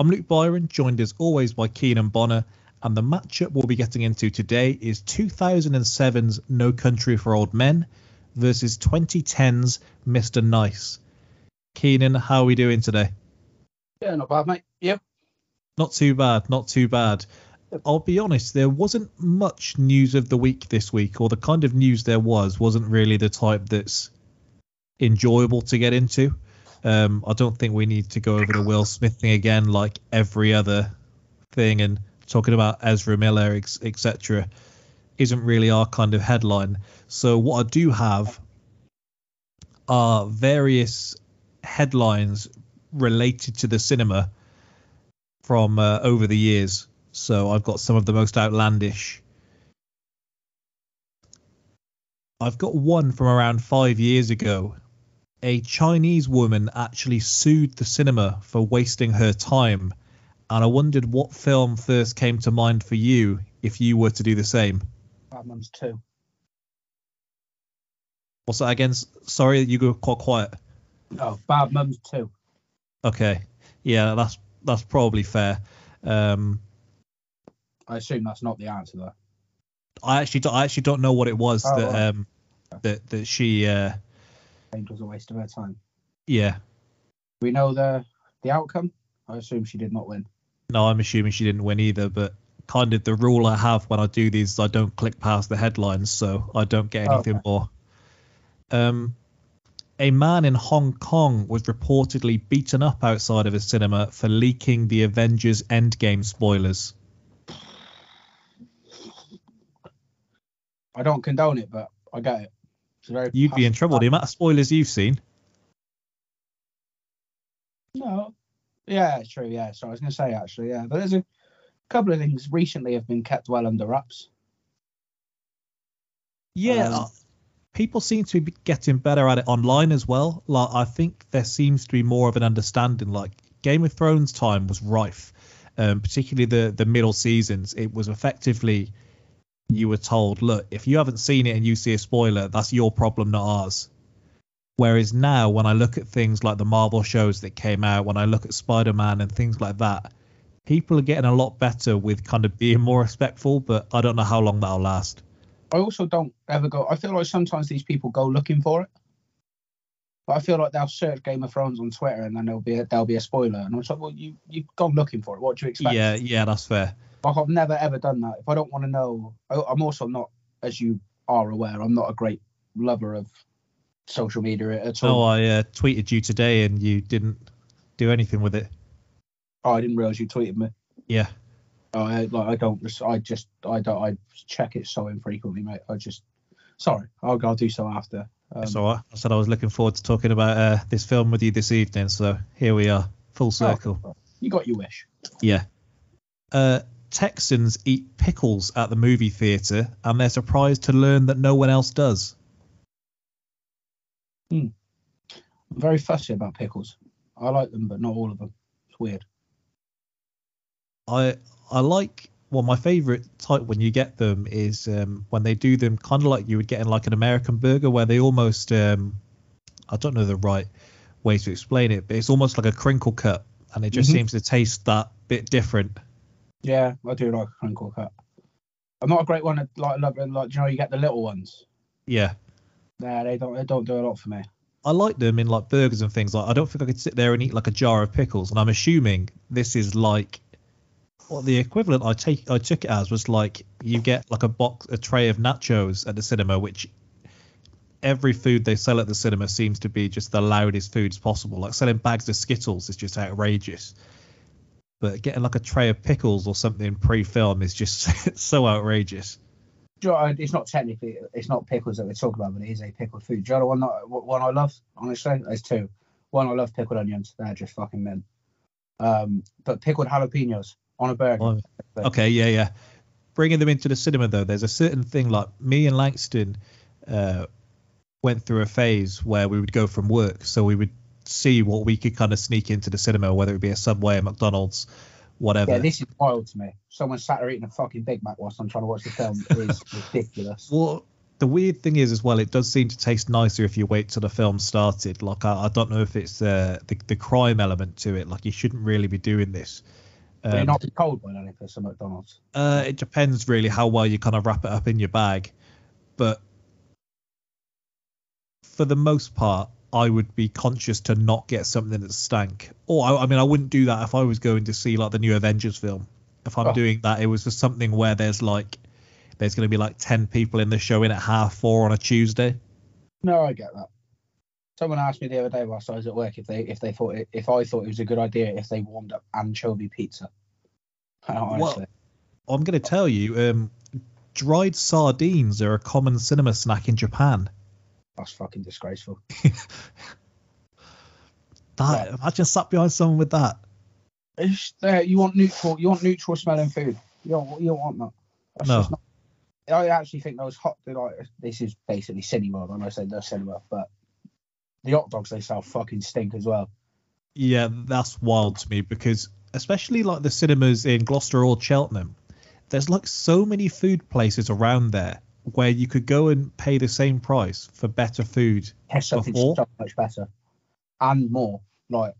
I'm Luke Byron, joined as always by Keenan Bonner, and the matchup we'll be getting into today is 2007's No Country for Old Men versus 2010's Mr. Nice. Keenan, how are we doing today? Yeah, not bad, mate. Yeah. Not too bad, not too bad. I'll be honest, there wasn't much news of the week this week, or the kind of news there was wasn't really the type that's enjoyable to get into. Um, I don't think we need to go over the Will Smith thing again, like every other thing, and talking about Ezra Miller, etc. Isn't really our kind of headline. So what I do have are various headlines related to the cinema from uh, over the years. So I've got some of the most outlandish. I've got one from around five years ago a Chinese woman actually sued the cinema for wasting her time. And I wondered what film first came to mind for you if you were to do the same. Bad Mums 2. What's that again? Sorry, you go quite quiet. Oh, Bad Mums 2. Okay. Yeah, that's that's probably fair. Um, I assume that's not the answer though. I actually don't, I actually don't know what it was Oh, that right. um that that she uh It was a waste of her time. yeah We know the the outcome. I assume she did not win. No, I'm assuming she didn't win either, but kind of the rule I have when I do these is I don't click past the headlines, so I don't get Oh, anything okay. more. Um, a man in Hong Kong was reportedly beaten up outside of a cinema for leaking the Avengers Endgame spoilers. I don't condone it, but I get it. It's very You'd be in passive- trouble. The amount of spoilers you've seen. No. Yeah, true. Yeah, so I was going to say actually, yeah, but there's a couple of things recently have been kept well under wraps. Yeah, Um, uh, people seem to be getting better at it online as well. Like I think there seems to be more of an understanding. Like Game of Thrones time was rife, um, particularly the the middle seasons. It was effectively you were told, look, if you haven't seen it and you see a spoiler, that's your problem, not ours. Whereas now, when I look at things like the Marvel shows that came out, when I look at Spider Man and things like that, people are getting a lot better with kind of being more respectful. But I don't know how long that'll last. I also don't ever go. I feel like sometimes these people go looking for it. But I feel like they'll search Game of Thrones on Twitter and then there'll be a, there'll be a spoiler, and I'm like, well, you you've gone looking for it. What do you expect? Yeah, yeah, that's fair. Like I've never ever done that. If I don't want to know, I, I'm also not, as you are aware, I'm not a great lover of social media at all. Oh. I uh, tweeted you today and you didn't do anything with it. Oh, I didn't realize you tweeted me. Yeah. Oh, I, like I don't. I just I don't. I check it so infrequently, mate. I just sorry. I'll I'll do so after. Um, all right. I said I was looking forward to talking about uh, this film with you this evening, so here we are, full circle. oh, you got your wish. Yeah. Uh, Texans eat pickles at the movie theatre and they're surprised to learn that no one else does. I'm very fussy about pickles. I like them, but not all of them. It's weird. I I like well my favorite type when you get them is um, when they do them kind of like you would get in like an American burger where they almost um, I don't know the right way to explain it but it's almost like a crinkle cut and it just Mhm. seems to taste that bit different. Yeah, I do like a crinkle cut. I'm not a great one. At, like, love, like, you know, you get the little ones. Yeah. Nah, they don't. They don't do a lot for me. I like them in like burgers and things. Like I don't think I could sit there and eat like a jar of pickles. And I'm assuming this is like what the equivalent I take I took it as was like you get like a box a tray of nachos at the cinema, which every food they sell at the cinema seems to be just the loudest foods possible. Like selling bags of Skittles is just outrageous. But getting like a tray of pickles or something pre-film is just so outrageous. You know, it's not technically. It's not pickles that we're talking about, but it is a pickled food. Do you know one that one I love? Honestly, there's two. One I love pickled onions. They're just fucking mint. Um, but pickled jalapenos. On a burger. Okay, yeah, yeah. Bringing them into the cinema though, there's a certain thing like me and Langston uh, went through a phase where we would go from work, so we would see what we could kind of sneak into the cinema, whether it be a Subway, a McDonald's, whatever. Yeah, this is wild to me. Someone sat there eating a fucking Big Mac whilst I'm trying to watch the film is ridiculous. Well, the weird thing is as well, it does seem to taste nicer if you wait till the film started. Like I, I don't know if it's uh, the the crime element to it. Like you shouldn't really be doing this. Will Um, not be cold by then if it's a McDonald's? Uh, it depends really how well you kind of wrap it up in your bag, but for the most part, I would be conscious to not get something that stank. Or I, I mean, I wouldn't do that if I was going to see like the new Avengers film. If I'm Oh. doing that, it was for something where there's like there's going to be like ten people in the show in at half four on a Tuesday. No, I get that. Someone asked me the other day whilst I was at work if they if they thought it, if I thought it was a good idea if they warmed up anchovy pizza. Well- I'm going to tell you, um, dried sardines are a common cinema snack in Japan. that's fucking disgraceful. That imagine sat behind someone with that. It's, uh, you want neutral, you want neutral smelling food. You don't, you don't want that. That's No. just not- I actually think those hot. Like, this is basically cinema when I say the cinema, but the hot dogs they sell fucking stink as well. Yeah, that's wild to me because especially like the cinemas in Gloucester or Cheltenham, there's like so many food places around there where you could go and pay the same price for better food. Yeah, something Before? so much better and more. Like,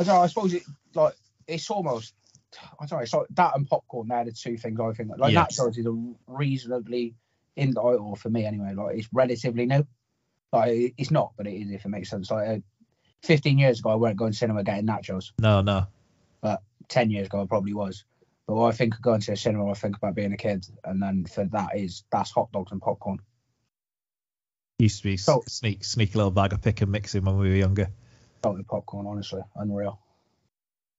I don't know. I suppose it like it's almost. I don't know. It's like that and popcorn. They're the two things I think. Like Yes. nachos is a reasonably in the or for me anyway. Like it's relatively new. Like it's not, but it is if it makes sense. Like uh, 15 years ago, I weren't going to cinema getting nachos. No, no. But 10 years ago, I probably was. But I think of going to a cinema, I think about being a kid, and then for that is that's hot dogs and popcorn. Used to be So- sneak sneak a little bag of pick and mix in when we were younger. Salted popcorn, honestly, unreal.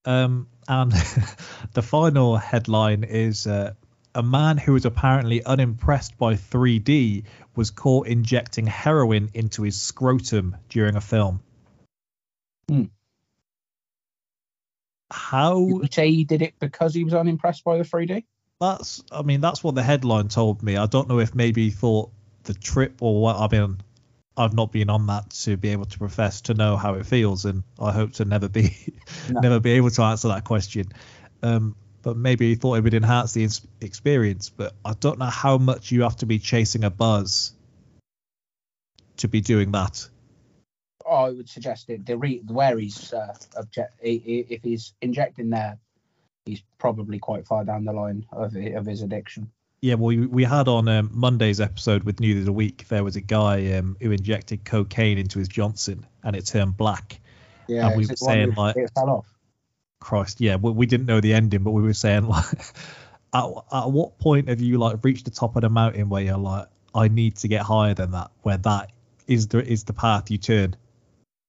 Um, and the final headline is uh, a man who was apparently unimpressed by 3D was caught injecting heroin into his scrotum during a film. Hmm. How say he did it because he was unimpressed by the 3D? that's I mean that's what the headline told me. I don't know if maybe he thought the trip or what. I mean, I've not been on that to be able to profess to know how it feels, and I hope to never be No. never be able to answer that question. Um, but maybe he thought it would enhance the experience. But I don't know how much you have to be chasing a buzz to be doing that. I would suggest it. The re- where he's uh, object, if he's injecting there, he's probably quite far down the line of of his addiction. Yeah, well, we, we had on um, Monday's episode with News of the Week, there was a guy um, who injected cocaine into his Johnson and it turned black. Yeah, And we were it the one saying, like- it fell off. Christ, yeah, we, we didn't know the ending, but we were saying like, at, at what point have you like reached the top of the mountain where you're like, I need to get higher than that, where that is the is the path you turn.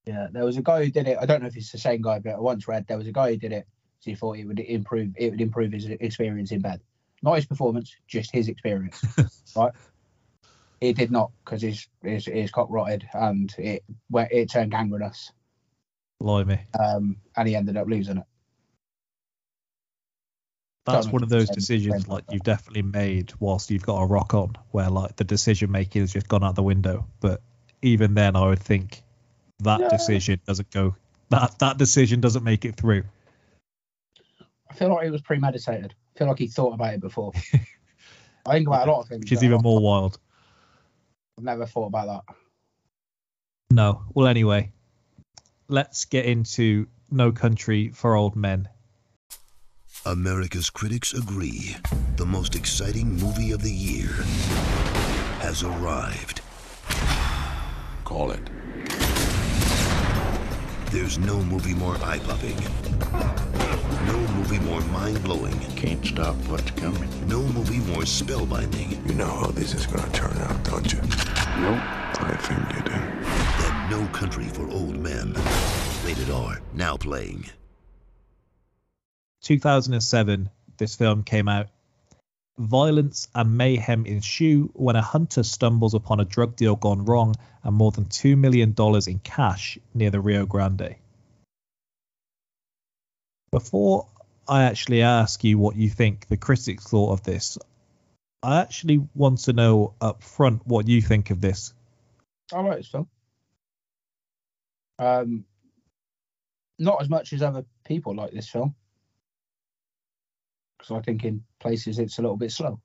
Yeah, there was a guy who did it. I don't know if it's the same guy, but I once read there was a guy who did it. So he thought it would improve. It would improve his experience in bed, not his performance, just his experience. right? It did not because his, his his cock rotted and it it turned gangrenous. Blimey, Um, and he ended up losing it. That's one of those it's the same- decisions like you've definitely made whilst you've got a rock on, where like the decision making has just gone out the window. But even then, I would think that Yeah. decision doesn't go. That that decision doesn't make it through. I feel like it was premeditated. I feel like he thought about it before. I think about a lot of things. which is even more wild. I've never thought about that. No. Well, anyway, let's get into No Country for Old Men. America's critics agree the most exciting movie of the year has arrived. Call it. There's no movie more eye popping, no movie more mind blowing, Can't stop what's coming. no movie more spellbinding You know how this is gonna turn out, don't you? Nope. I think you do. than No Country for Old Men. Rated R, now playing. 2007, this film came out. Violence and mayhem ensue when a hunter stumbles upon a drug deal gone wrong and more than $2 million in cash near the Rio Grande. Before I actually ask you what you think the critics thought of this, I actually want to know up front what you think of this. I like this film. Um, not as much as other people like this film, because I think in places it's a little bit slow,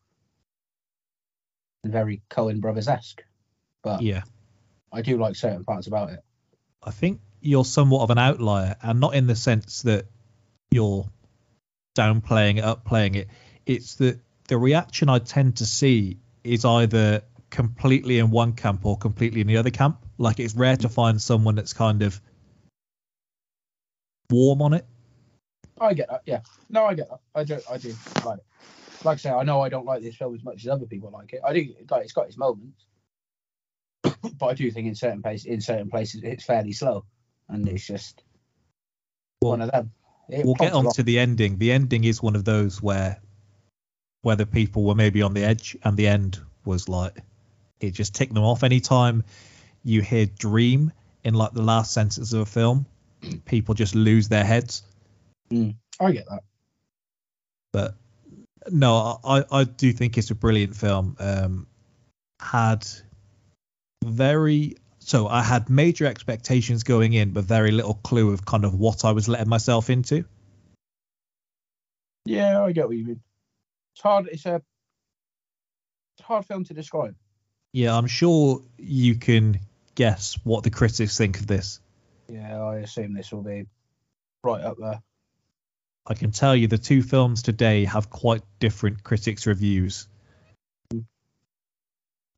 very Coen Brothers esque. But Yeah. I do like certain parts about it. I think you're somewhat of an outlier, and not in the sense that you're downplaying it, upplaying it. It's that the reaction I tend to see is either completely in one camp or completely in the other camp. Like it's rare to find someone that's kind of warm on it. I get that. Yeah. No, I get that. I do. I do like it. Like I say, I know I don't like this film as much as other people like it. I do like it's got its moments, but I do think in certain places, in certain places, it's fairly slow, and it's just one of them. It we'll get on to the ending. The ending is one of those where where the people were maybe on the edge and the end was like it just ticked them off. Anytime you hear dream in like the last sentence of a film, people just lose their heads. I get that. But no, I, I do think it's a brilliant film. Um, had very so I had major expectations going in, but very little clue of kind of what I was letting myself into. Yeah, I get what you mean. It's hard. It's a, it's a hard film to describe. Yeah, I'm sure you can guess what the critics think of this. Yeah, I assume this will be right up there. I can tell you the two films today have quite different critics' reviews.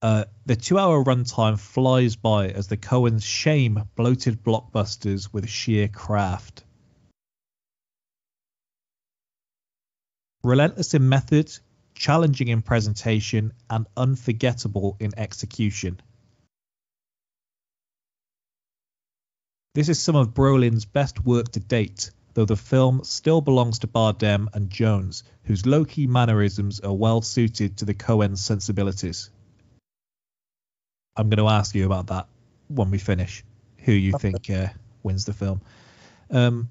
Uh, the two hour runtime flies by as the Coens shame bloated blockbusters with sheer craft. Relentless in method, challenging in presentation, and unforgettable in execution. This is some of Brolin's best work to date, though the film still belongs to Bardem and Jones, whose low-key mannerisms are well suited to the Coen's sensibilities. I'm going to ask you about that when we finish, who you think uh, wins the film. Um,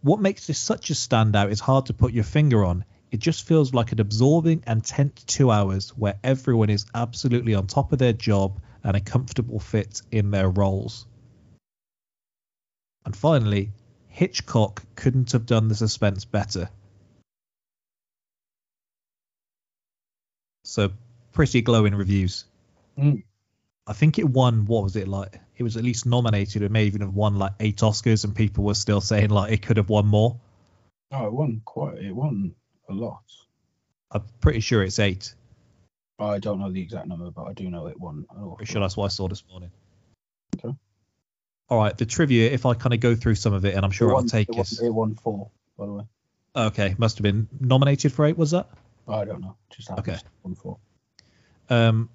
what makes this such a standout is hard to put your finger on. It just feels like an absorbing and tense two hours where everyone is absolutely on top of their job and a comfortable fit in their roles. And finally, Hitchcock couldn't have done the suspense better. So, pretty glowing reviews. Mm. I think it won, what was it like? It was at least nominated. It may even have won like eight Oscars, and people were still saying like it could have won more. Oh, it won quite. It won a lot. I'm pretty sure it's eight. I don't know the exact number, but I do know it won. Pretty sure that's what I saw this morning. Okay. All right, the trivia. If I kind of go through some of it, and I'm sure it I'll take it won, us. it won four, by the way. Okay, must have been nominated for eight. Was that? I don't know. Just Okay. to won four. Um,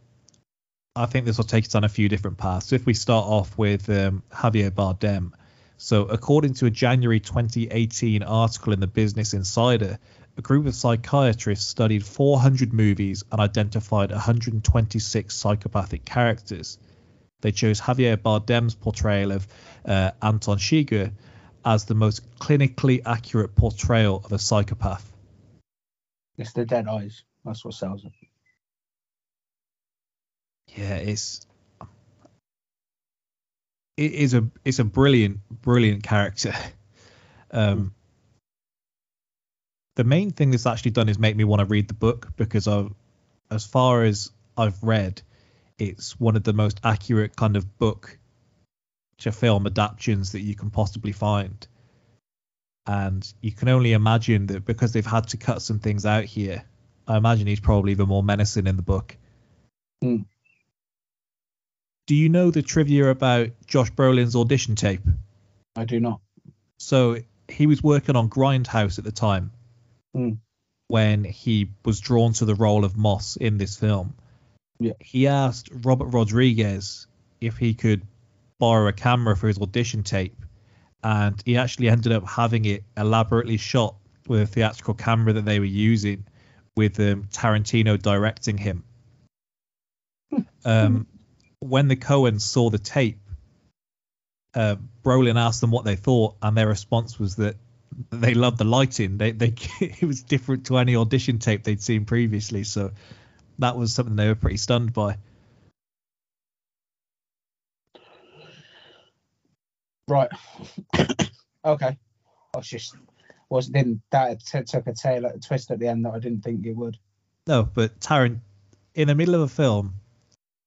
I think this will take us on a few different paths. So if we start off with um, Javier Bardem. So, according to a January 2018 article in the Business Insider, a group of psychiatrists studied 400 movies and identified 126 psychopathic characters. They chose Javier Bardem's portrayal of uh, Anton Chigurh as the most clinically accurate portrayal of a psychopath. It's the dead eyes. That's what sells it. yeah, it's it is a it's a brilliant brilliant character. Um, the main thing that's actually done is make me want to read the book because of as far as I've read, it's one of the most accurate kind of book to film adaptations that you can possibly find. And you can only imagine that because they've had to cut some things out here, I imagine he's probably even more menacing in the book. Hmm. Do you know the trivia about Josh Brolin's audition tape? I do not. So he was working on Grindhouse at the time Hmm. when he was drawn to the role of Moss in this film. Yeah. He asked Robert Rodriguez if he could borrow a camera for his audition tape, and he actually ended up having it elaborately shot with a theatrical camera that they were using, with um, Tarantino directing him. um, when the Coens saw the tape, uh, Brolin asked them what they thought, and their response was that they loved the lighting. They they it was different to any audition tape they'd seen previously, so that was something they were pretty stunned by. Right. okay. I was just was didn't that t- took a tail a twist at the end that I didn't think it would. No, but Taron, in the middle of a film,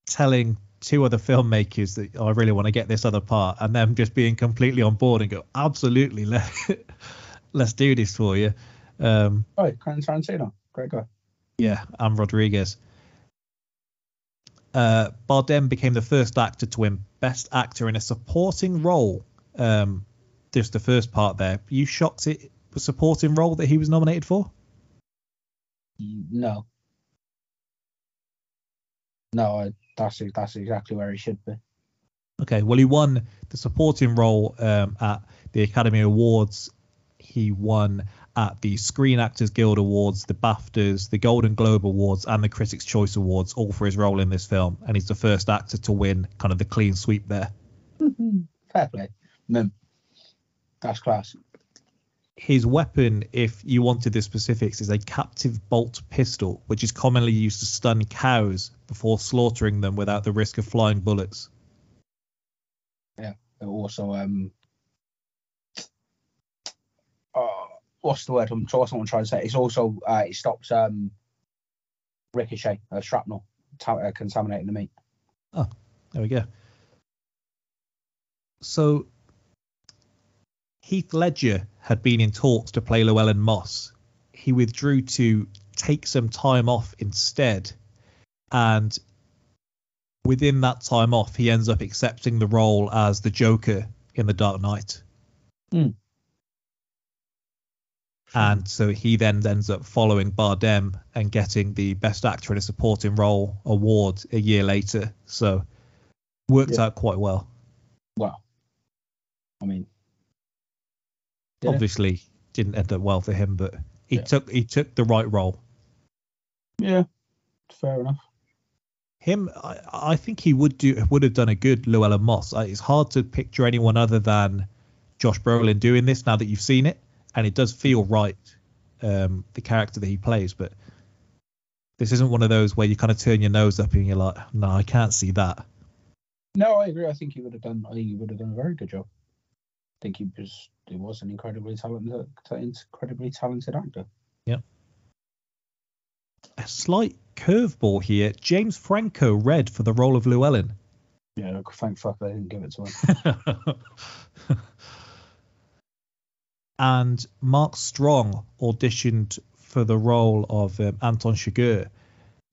telling two other filmmakers that oh, I really want to get this other part, and them just being completely on board and go, absolutely, let let's do this for you. Um, Oh, Quentin Tarantino, great guy. Yeah, and Rodriguez. Uh, Bardem became the first actor to win Best Actor in a Supporting Role. Um, just the first part there. You shocked it was supporting role that he was nominated for? No. No, I, that's that's exactly where he should be. Okay, well, he won the supporting role um, at the Academy Awards. He won at the Screen Actors Guild Awards, the BAFTAs, the Golden Globe Awards, and the Critics' Choice Awards, all for his role in this film. And he's the first actor to win kind of the clean sweep there. Fair play. Mim. That's class. His weapon, if you wanted the specifics, is a captive bolt pistol, which is commonly used to stun cows before slaughtering them without the risk of flying bullets. Yeah, also, um, what's the word? I'm what's what I'm trying to say. It's also uh, it stops um ricochet, uh, shrapnel, ta- uh, contaminating the meat. Oh, there we go. So Heath Ledger had been in talks to play Llewellyn Moss. He withdrew to take some time off instead. And within that time off, he ends up accepting the role as the Joker in The Dark Knight. Hmm. And hmm. so he then ends up following Bardem and getting the Best Actor in a Supporting Role award a year later. So worked Yeah. out quite well. Well, I mean, did it? Obviously, didn't end up well for him, but he Yeah. took he took the right role. yeah, fair enough. Him, I, I think he would do would have done a good Llewellyn Moss. It's hard to picture anyone other than Josh Brolin doing this now that you've seen it, and it does feel right, um, the character that he plays. But this isn't one of those where you kind of turn your nose up and you're like, no, I can't see that. No, I agree. I think he would have done. I think he would have done a very good job. I think he was. He was an incredibly talented, incredibly talented actor. Yeah. A slight curveball here. James Franco read for the role of Llewellyn. Yeah, thank fuck they didn't give it to him. and Mark Strong auditioned for the role of um, Anton Chigurh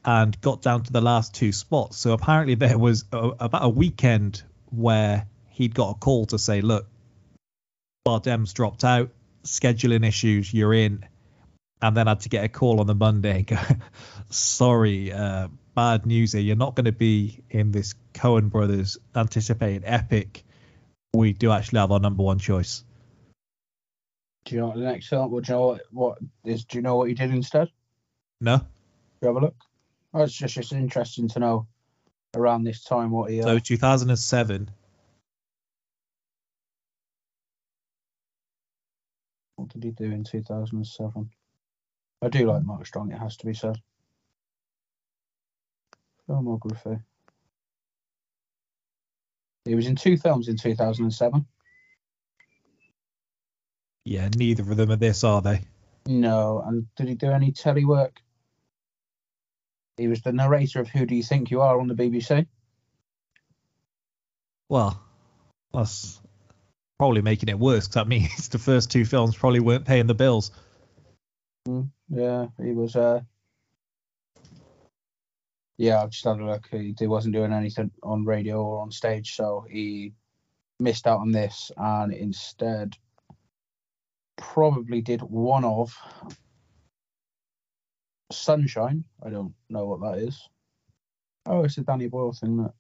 and got down to the last two spots. So apparently there was a, about a weekend where he'd got a call to say, "Look, Bardem's dropped out, scheduling issues, you're in." And then had to get a call on the Monday. go, Sorry, uh, bad news here. You're not going to be in this Coen brothers anticipated epic. We do actually have our number one choice. Do you know what the next film? Well, do you know what, what is? Do you know what he did instead? No. Do you have a look? Oh, it's just it's interesting to know around this time what he. Uh, So 2007. what did he do in 2007? I do like Mark Strong. It has to be said. Filmography. He was in two films in 2007. Yeah, neither of them are this, are they? No, and did he do any telly work? He was the narrator of Who Do You Think You Are on the BBC. Well, that's probably making it worse because that means the first two films probably weren't paying the bills. Yeah, he was. uh Yeah, I've just had a look. He, he wasn't doing anything on radio or on stage, so he missed out on this and instead probably did one of Sunshine. I don't know what that is. Oh, it's a Danny Boyle thing. That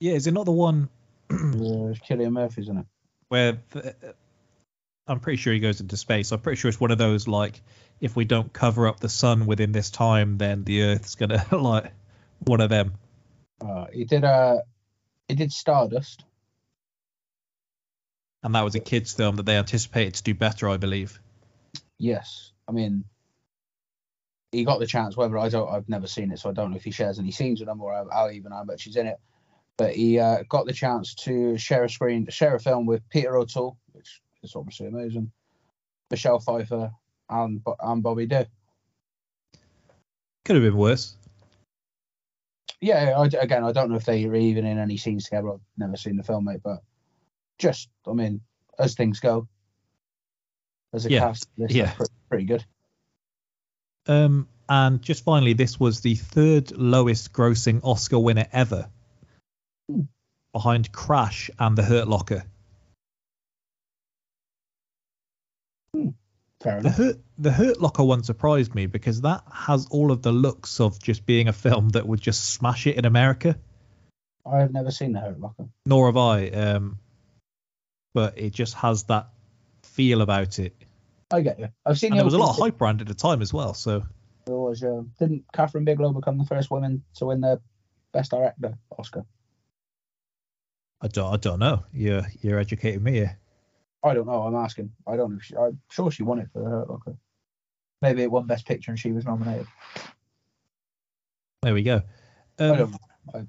Yeah, is it not the one yeah, uh, Cillian Murphy's in it. where the, I'm pretty sure he goes into space? I'm pretty sure it's one of those like if we don't cover up the sun within this time, then the Earth's gonna like one of them. Uh, he did. Uh, he did Stardust. And that was a kids' film that they anticipated to do better, I believe. yes. I mean, he got the chance. Whether I don't, I've never seen it, so I don't know if he shares any scenes with them or how, how even how much he's in it. But he uh, got the chance to share a screen, share a film with Peter O'Toole, which is obviously amazing. Michelle Pfeiffer and and Bobby Doo. Could have been worse. Yeah, I, again, I don't know if they were even in any scenes together. I've never seen the film, mate, but just, I mean, as things go, as a Yeah, cast, this yeah. is pretty, pretty good. Um, and just finally, this was the third lowest grossing Oscar winner ever, Hmm. behind Crash and The Hurt Locker. Fair The. Hurt, the Hurt Locker one surprised me because that has all of the looks of just being a film that would just smash it in America. I have never seen The Hurt Locker. Nor have I. Um, but it just has that feel about it. I get you. I've seen And there was a lot of hype around it at the time as well. So There was, uh, didn't Kathryn Bigelow become the first woman to win the Best Director Oscar? I don't, I don't know. You're you're educating me here. I don't know. I'm asking. I don't know. She, I'm sure she won it for Hurt Locker. Maybe it won Best Picture and she was nominated. There we go. I Um, don't know. I,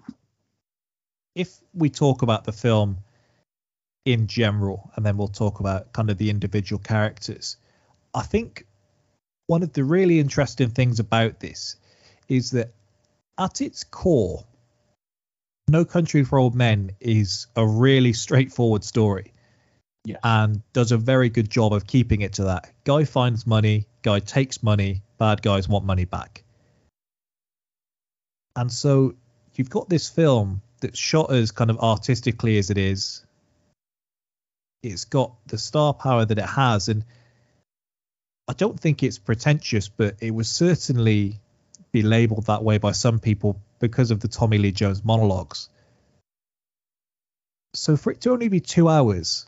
if we talk about the film in general, and then we'll talk about kind of the individual characters, I think one of the really interesting things about this is that at its core, No Country for Old Men is a really straightforward story Yes. and does a very good job of keeping it to that. Guy finds money, guy takes money, bad guys want money back. And so you've got this film that's shot as kind of artistically as it is. It's got the star power that it has, and I don't think it's pretentious, but it was certainly be labeled that way by some people because of the Tommy Lee Jones monologues. So for it to only be two hours,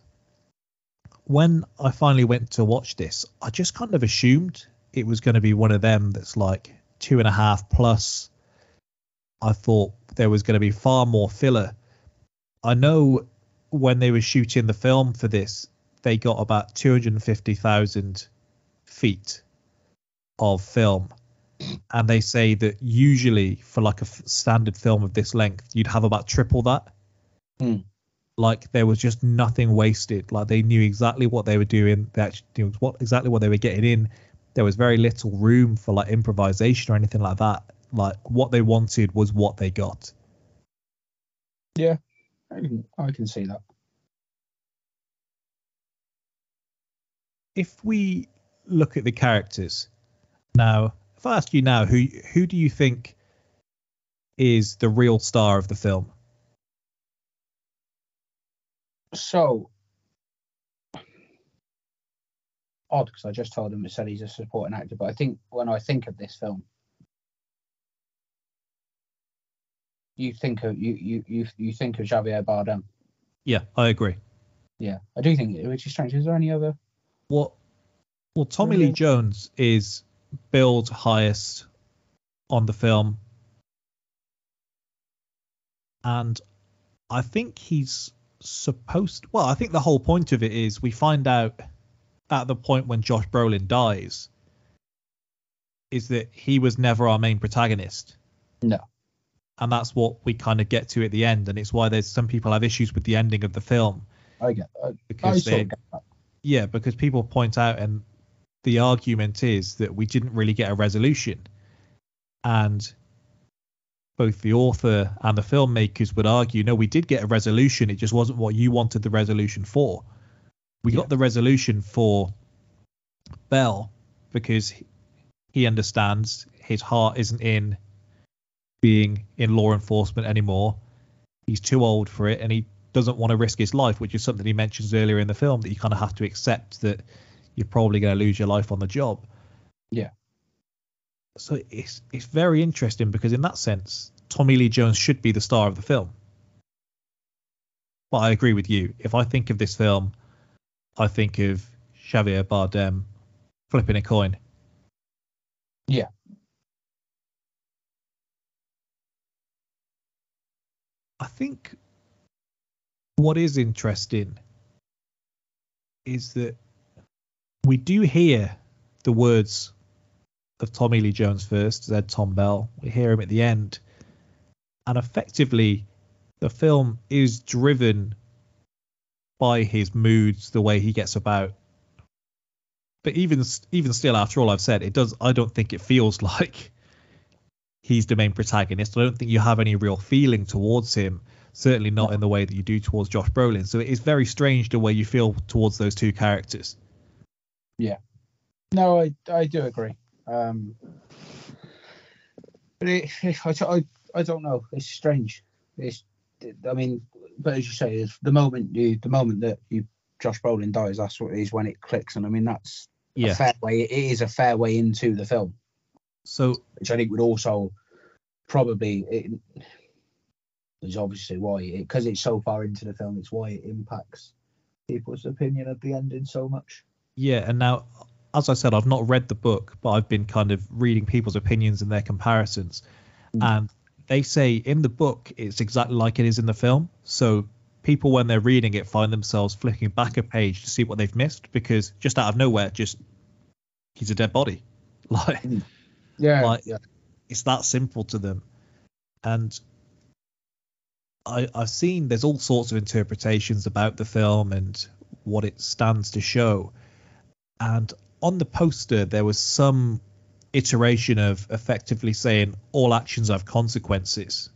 when I finally went to watch this, I just kind of assumed it was going to be one of them that's like two and a half plus. I thought there was going to be far more filler. I know when they were shooting the film for this, they got about 250,000 feet of film. And they say that usually for like a f- standard film of this length, you'd have about triple that. Hmm. Like there was just nothing wasted. Like they knew exactly what they were doing. They actually knew what exactly what they were getting in. There was very little room for like improvisation or anything like that. Like what they wanted was what they got. I can, I can see that. if we look at the characters now, if I ask you now, who who do you think is the real star of the film? So odd because I just told him it said he's a supporting actor, but I think when I think of this film, you think of you you you, you think of Javier Bardem. Yeah, I agree. Yeah, I do think which is strange. Is there any other? What? Well, Tommy Lee Jones is billed highest on the film, and I think he's supposed. Well, I think the whole point of it is we find out at the point when Josh Brolin dies is that he was never our main protagonist. No. And that's what we kind of get to at the end, and it's why there's some people have issues with the ending of the film I get. I because they get that. yeah, because people point out, and the argument is that we didn't really get a resolution. And both the author and the filmmakers would argue, no, we did get a resolution. It just wasn't what you wanted the resolution for. We Yeah. got the resolution for Bell because he understands his heart isn't in being in law enforcement anymore. He's too old for it and he doesn't want to risk his life, which is something he mentions earlier in the film that you kind of have to accept that you're probably going to lose your life on the job. Yeah. So it's it's very interesting because in that sense, Tommy Lee Jones should be the star of the film. But I agree with you. If I think of this film, I think of Xavier Bardem flipping a coin. Yeah. I think what is interesting is that we do hear the words of Tommy Lee Jones first, then Tom Bell. We hear him at the end, and effectively, the film is driven by his moods, the way he gets about. But even even still, after all I've said, it does. I don't think it feels like he's the main protagonist. I don't think you have any real feeling towards him. Certainly not in the way that you do towards Josh Brolin. So it is very strange the way you feel towards those two characters. Yeah. No, I I do agree. Um, but it, I, I I don't know. It's strange. It's I mean, but as you say, is the moment you the moment that you Josh Brolin dies, that's what is when it clicks, and I mean that's Yeah. a fair way. It is a fair way into the film, So which I think would also probably it is obviously why because it's so far into the film. It's why it impacts people's opinion of the ending so much. Yeah, and now, as I said, I've not read the book, but I've been kind of reading people's opinions and their comparisons. Mm. And they say in the book it's exactly like it is in the film. So people, when they're reading it, find themselves flicking back a page to see what they've missed because just out of nowhere, just he's a dead body. Like mm. Yeah, Like- yeah. it's that simple to them. And I, I've seen there's all sorts of interpretations about the film and what it stands to show. And on the poster, there was some iteration of effectively saying all actions have consequences.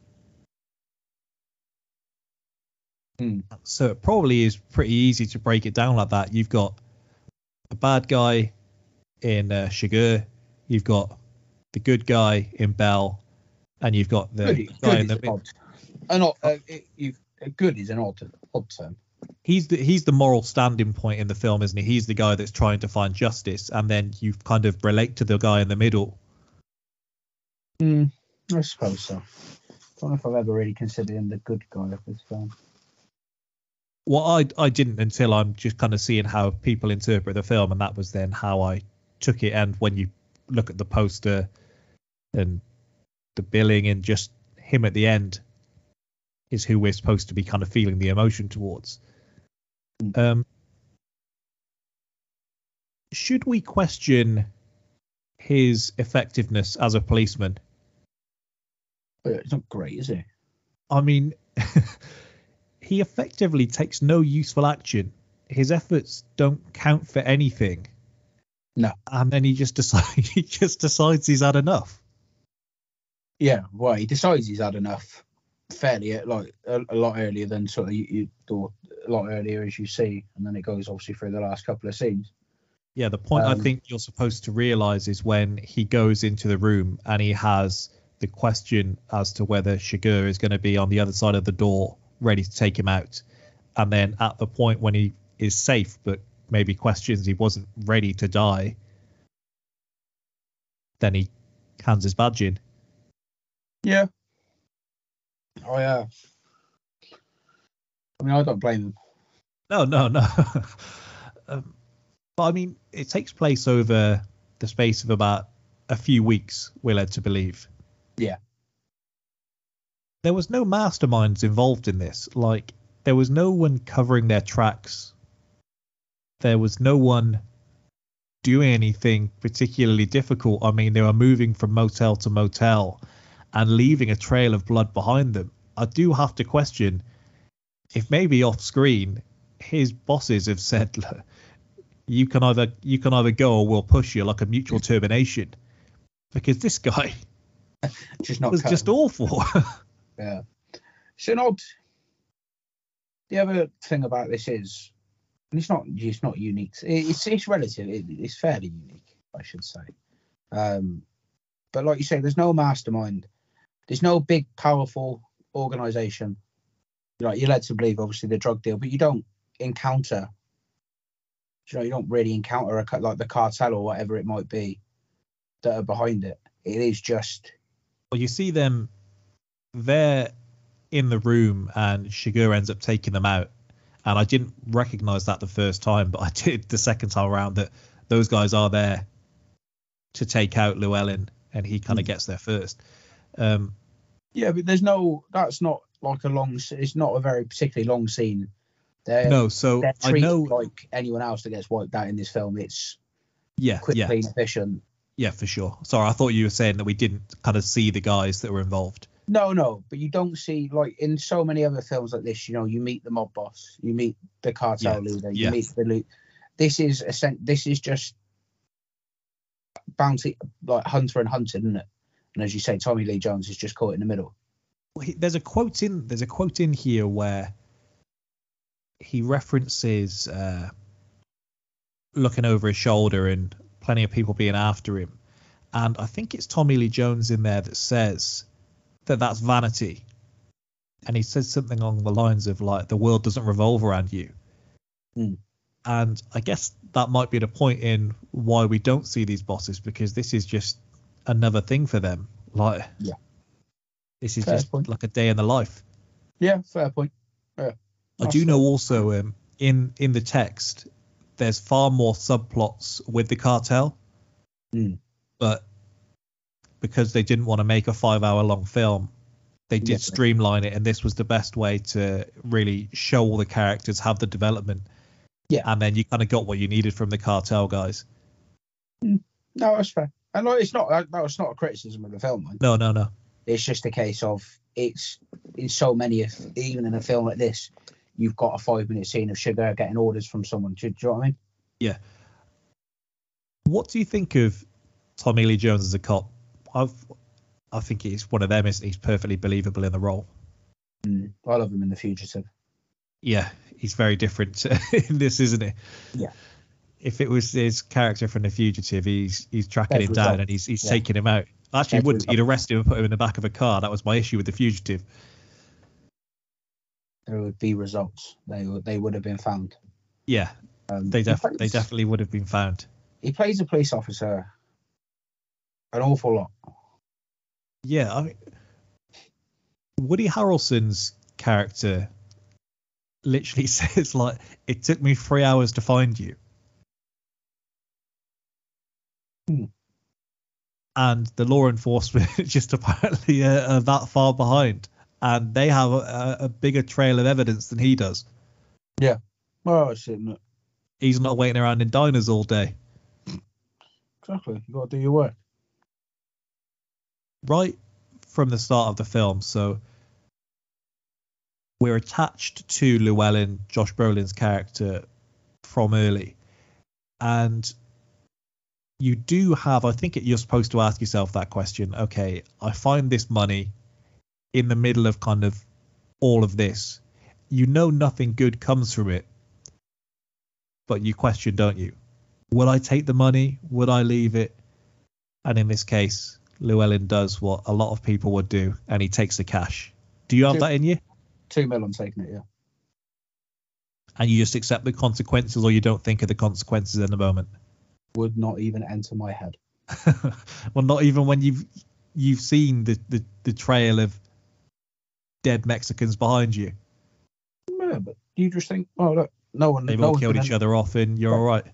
Hmm. So it probably is pretty easy to break it down like that. You've got a bad guy in uh, Chigurh, you've got the good guy in Bell, and you've got the good, guy good in the is an odd. Uh, it, good is an odd odd term. he's the he's the moral standing point in the film, isn't he? He's the guy that's trying to find justice, and then you kind of relate to the guy in the middle. Mm, I suppose so. I don't know if I've ever really considered him the good guy of this film. Well, I I didn't until I'm just kind of seeing how people interpret the film, and that was then how I took it. And when you look at the poster and the billing and just him at the end is who we're supposed to be kind of feeling the emotion towards. Um, should we question his effectiveness as a policeman? It's not great, is it? I mean, he effectively takes no useful action. His efforts don't count for anything. No. And then he just decides he just decides he's had enough. Yeah, well, he decides he's had enough fairly uh, like a, a lot earlier than sort of you, you a lot earlier as you see, and then it goes obviously through the last couple of scenes. Yeah, the point I Um, think you're supposed to realize is when he goes into the room and he has the question as to whether Chigurh is going to be on the other side of the door ready to take him out. And then at the point when he is safe but maybe questions he wasn't ready to die, then he hands his badge in. Yeah. Oh yeah. I mean, I don't blame. No, no, no. um, but I mean, it takes place over the space of about a few weeks, we're led to believe. Yeah. There was no masterminds involved in this. Like, there was no one covering their tracks. There was no one doing anything particularly difficult. I mean, they were moving from motel to motel and leaving a trail of blood behind them. I do have to question if maybe off screen his bosses have said you can either you can either go or we'll push you like a mutual termination because this guy Just not was cut just awful Yeah. It's an odd. The other thing about this is, and it's not it's not unique. It's it's relative. It's fairly unique, I should say. Um, but like you say, there's no mastermind. There's no big, powerful organization. Like you're led to believe, obviously, the drug deal, but you don't encounter. You know, you don't really encounter a like the cartel or whatever it might be that are behind it. It is just well you see them they're in the room and Chigurh ends up taking them out and I didn't recognize that the first time but I did the second time around that those guys are there to take out Llewellyn and he kind of Mm. gets there first um Yeah, but there's no. That's not like a long. It's not a very particularly long scene. They're, no so they're I know like anyone else that gets wiped out in this film. It's Yeah, quick, yeah, clean, efficient. yeah, for sure. Sorry, I thought you were saying that we didn't kind of see the guys that were involved. No, no, but you don't see like in so many other films like this. You know, you meet the mob boss, you meet the cartel Yeah, leader, you yeah. meet the loot. This is a sen- This is just bounty like hunter and hunted, isn't it? And as you say, Tommy Lee Jones is just caught in the middle. Well, he- There's a quote in there's a quote in here where he references uh, looking over his shoulder and plenty of people being after him, and I think it's Tommy Lee Jones in there that says that that's vanity, and he says something along the lines of like the world doesn't revolve around you, Hmm. and I guess that might be the point in why we don't see these bosses because this is just another thing for them, like Yeah. this is Fair just point. like a day in the life. Yeah, fair point. Yeah. I do know also um, in in the text there's far more subplots with the cartel, Mm. but because they didn't want to make a five hour long film, they did Yeah. streamline it, and this was the best way to really show all the characters, have the development. Yeah. and then you kind of got what you needed from the cartel guys. Hmm. No, that's fair. And like, it's not that was not a criticism of the film. No, no, no. It's just a case of it's in so many of even in a film like this, you've got a five minute scene of Chigurh getting orders from someone. Do, do you know what I mean? What do you think of Tommy Lee Jones as a cop? I've, I think he's one of them. Isn't? He's perfectly believable in the role. Mm, I love him in The Fugitive. yeah, he's very different in this, isn't it? Yeah. If it was his character from The Fugitive, he's he's tracking him down and he's he's Yeah. taking him out. Actually, he wouldn't. He'd arrest him and put him in the back of a car. That was my issue with The Fugitive. There would be results. They would they would have been found. Yeah, Um, they def- plays- they definitely would have been found. He plays a police officer an awful lot. Yeah, I mean, Woody Harrelson's character literally says like, "It took me three hours to find you." Hmm. And the law enforcement just apparently uh, are that far behind, and they have a, a bigger trail of evidence than he does. Yeah, well, it's in He's not waiting around in diners all day. exactly. You got to do your work. Right from the start of the film. So we're attached to Llewellyn, Josh Brolin's character, from early, and you do have. I think it, you're supposed to ask yourself that question. Okay, I find this money in the middle of kind of all of this. You know nothing good comes from it, but you question, don't you? Would I take the money? Would I leave it? And in this case, Llewellyn does what a lot of people would do, and he takes the cash. Do you have Two- that in you? Two mil, I'm taking it. Yeah. And you just accept the consequences, or you don't think of the consequences in the moment? Would not even enter my head. well, not even when you've you've seen the, the, the trail of dead Mexicans behind you. Yeah, but do you just think, oh look, no one. They've no all killed each other off, and you're all right.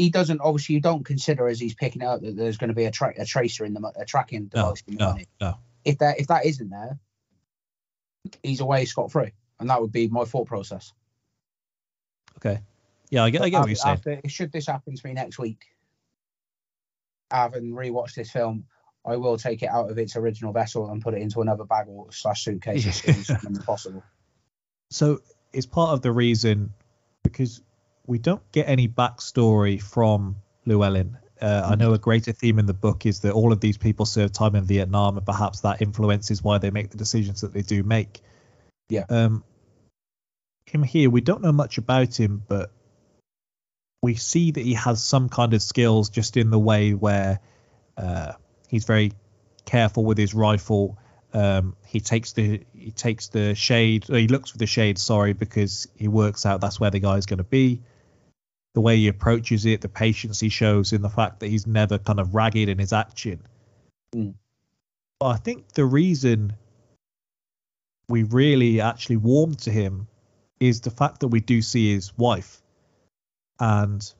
He doesn't. Obviously, you don't consider as he's picking out that there's going to be a, tra- a tracer in the a tracking No, device in the no, money. no. If that if that isn't there, he's away scot free, and that would be my thought process. Okay. Yeah, I get, I get what you're saying. After, should this happen to me next week, having rewatched this film, I will take it out of its original vessel and put it into another bag or slash suitcase as soon as possible. So it's part of the reason because we don't get any backstory from Llewellyn. Uh, I know a greater theme in the book is that all of these people served time in Vietnam, and perhaps that influences why they make the decisions that they do make. Yeah. Um, him here, we don't know much about him, but we see that he has some kind of skills just in the way where uh, he's very careful with his rifle. Um, he takes the he takes the shade. He looks for the shade. Sorry, because he works out that's where the guy is going to be. The way he approaches it, the patience he shows, in the fact that he's never kind of ragged in his action. Mm. But I think the reason we really actually warm to him is the fact that we do see his wife and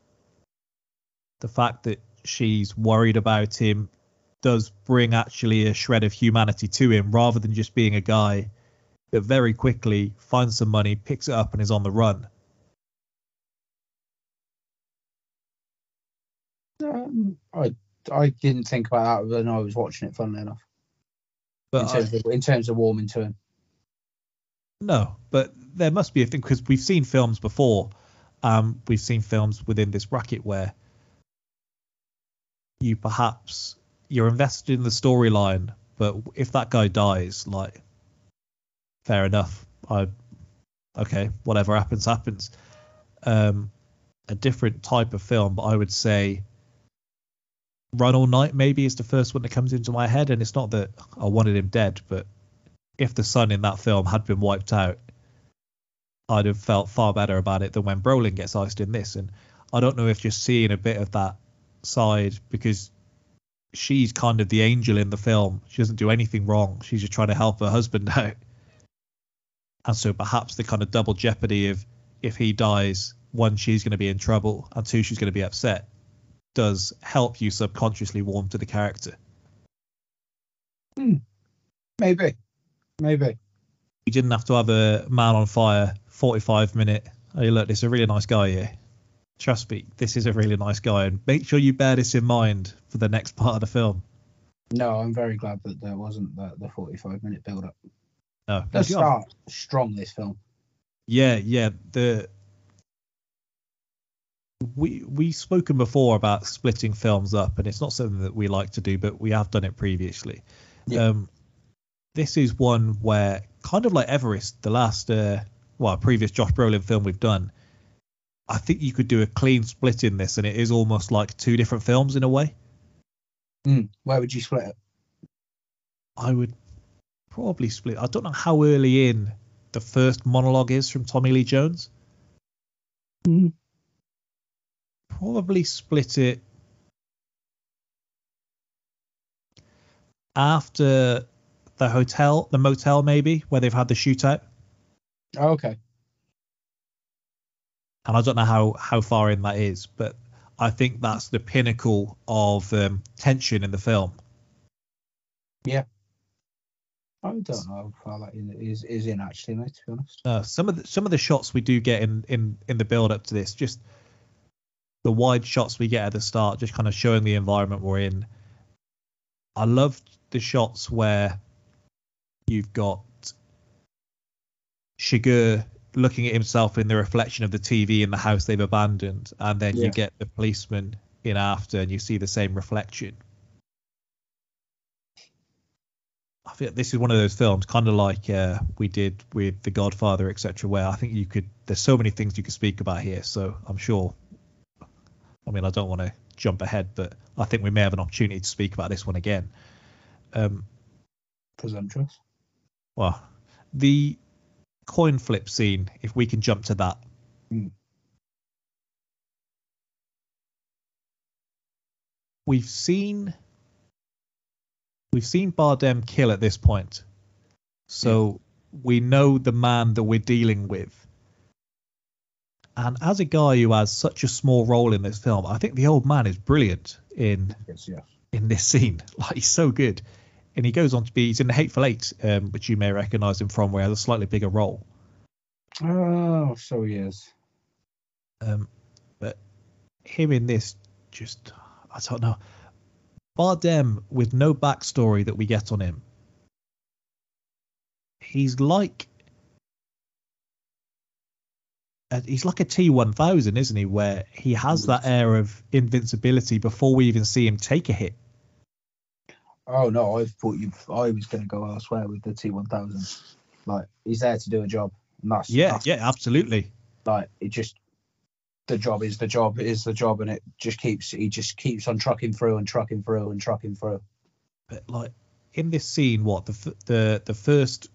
the fact that she's worried about him does bring actually a shred of humanity to him rather than just being a guy that very quickly finds some money, picks it up, and is on the run. Um, I I didn't think about that when I was watching it. Funnily enough, in But I- terms, of, in terms of warming to him. No, but there must be a thing because we've seen films before. Um, we've seen films within this bracket where you perhaps you're invested in the storyline, but if that guy dies, like, fair enough. I okay, whatever happens, happens. Um, a different type of film, but I would say Run All Night maybe is the first one that comes into my head, and it's not that I wanted him dead, but if the son in that film had been wiped out, I'd have felt far better about it than when Brolin gets iced in this. And I don't know if just seeing a bit of that side because she's kind of the angel in the film. She doesn't do anything wrong. She's just trying to help her husband out. And so perhaps the kind of double jeopardy of if he dies, one, she's going to be in trouble, and two, she's going to be upset, does help you subconsciously warm to the character. Hmm. Maybe, maybe. you didn't have to have a man on fire 45 minute hey look this is a really nice guy here trust me this is a really nice guy and make sure you bear this in mind for the next part of the film No, I'm very glad that there wasn't the, the 45 minute build up. no Let's start strong this film. yeah yeah the we we've spoken before about splitting films up and it's not something that we like to do but we have done it previously Yeah. um this is one where kind of like everest the last uh well previous josh brolin film we've done i think you could do a clean split in this and it is almost like two different films in a way Mm. Where would you split it? i would probably split i don't know how early in the first monologue is from tommy lee jones Mm. Probably split it after the hotel, the motel maybe, where they've had the shootout. Oh, okay. And I don't know how how far in that is, but I think that's the pinnacle of um, tension in the film. Yeah. I don't know how far that is, is in actually, mate, to be honest. Uh, some of the some of the shots we do get in in in the build up to this, just the wide shots we get at the start, just kind of showing the environment we're in. I loved the shots where you've got Chigurh looking at himself in the reflection of the TV in the house they've abandoned, and then Yeah. you get the policeman in after, and you see the same reflection. I feel this is one of those films, kind of like uh, we did with The Godfather, etc., where I think you could. There's so many things you could speak about here, so I'm sure. I mean, I don't want to jump ahead, but I think we may have an opportunity to speak about this one again. Um, Presumptuous. well, the coin flip scene, if we can jump to that. Hmm. We've seen we've seen Bardem kill at this point. So we know the man that we're dealing with. And as a guy who has such a small role in this film, I think the old man is brilliant in Yes, yeah. in this scene. Like he's so good, and he goes on to be he's in the Hateful Eight, um, which you may recognise him from, where he has a slightly bigger role. Oh, so he is. Um, but him in this, just I don't know. Bardem with no backstory that we get on him. He's like. uh, Uh, he's like a T1000, isn't he? Where he has that air of invincibility before we even see him take a hit. Oh no, I thought you. I was going to go elsewhere with the T1000. Like he's there to do a job, and that's Yeah, that's- yeah, absolutely. Like it just the job is the job is the job, and it just keeps he just keeps on trucking through and trucking through and trucking through. but like in this scene, what the the the first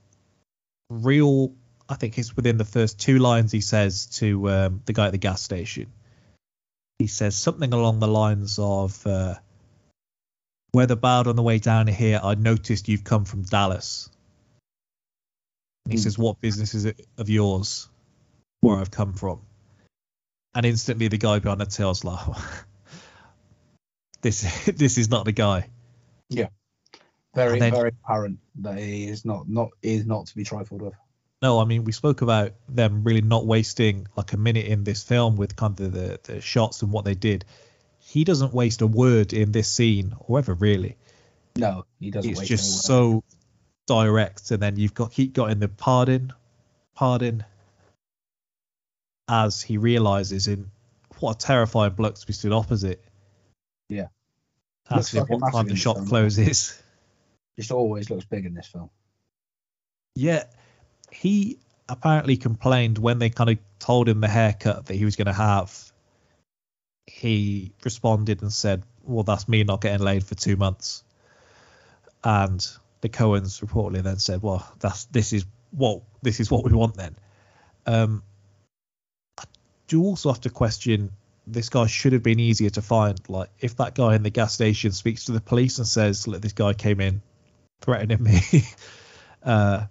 real, I think it's within the first two lines he says to um, the guy at the gas station. He says something along the lines of, uh, "Weather bad on the way down here. I noticed you've come from Dallas." And he Hmm. says, "What business is it of yours? Where I've come from?" And instantly, the guy behind the tail's like, "This this is not the guy." Yeah, very then- very apparent that he is not not is not to be trifled with. No, I mean we spoke about them really not wasting like a minute in this film with kind of the, the shots and what they did. he doesn't waste a word in this scene or ever really. No, he doesn't. it's just so direct, and then you've got keep got in the pardon, pardon, as he realizes in what a terrifying bloke to be stood opposite. Yeah. Asking fucking what time the in shop film. closes. just always looks big in this film. Yeah, he apparently complained when they kind of told him the haircut that he was going to have. He responded and said, "Well, that's me not getting laid for two months." And the Coens reportedly then said, "Well, that's this is what this is what we want then." Um, I do also have to question this guy should have been easier to find. Like, if that guy in the gas station speaks to the police and says, "Look, this guy came in threatening me," uh,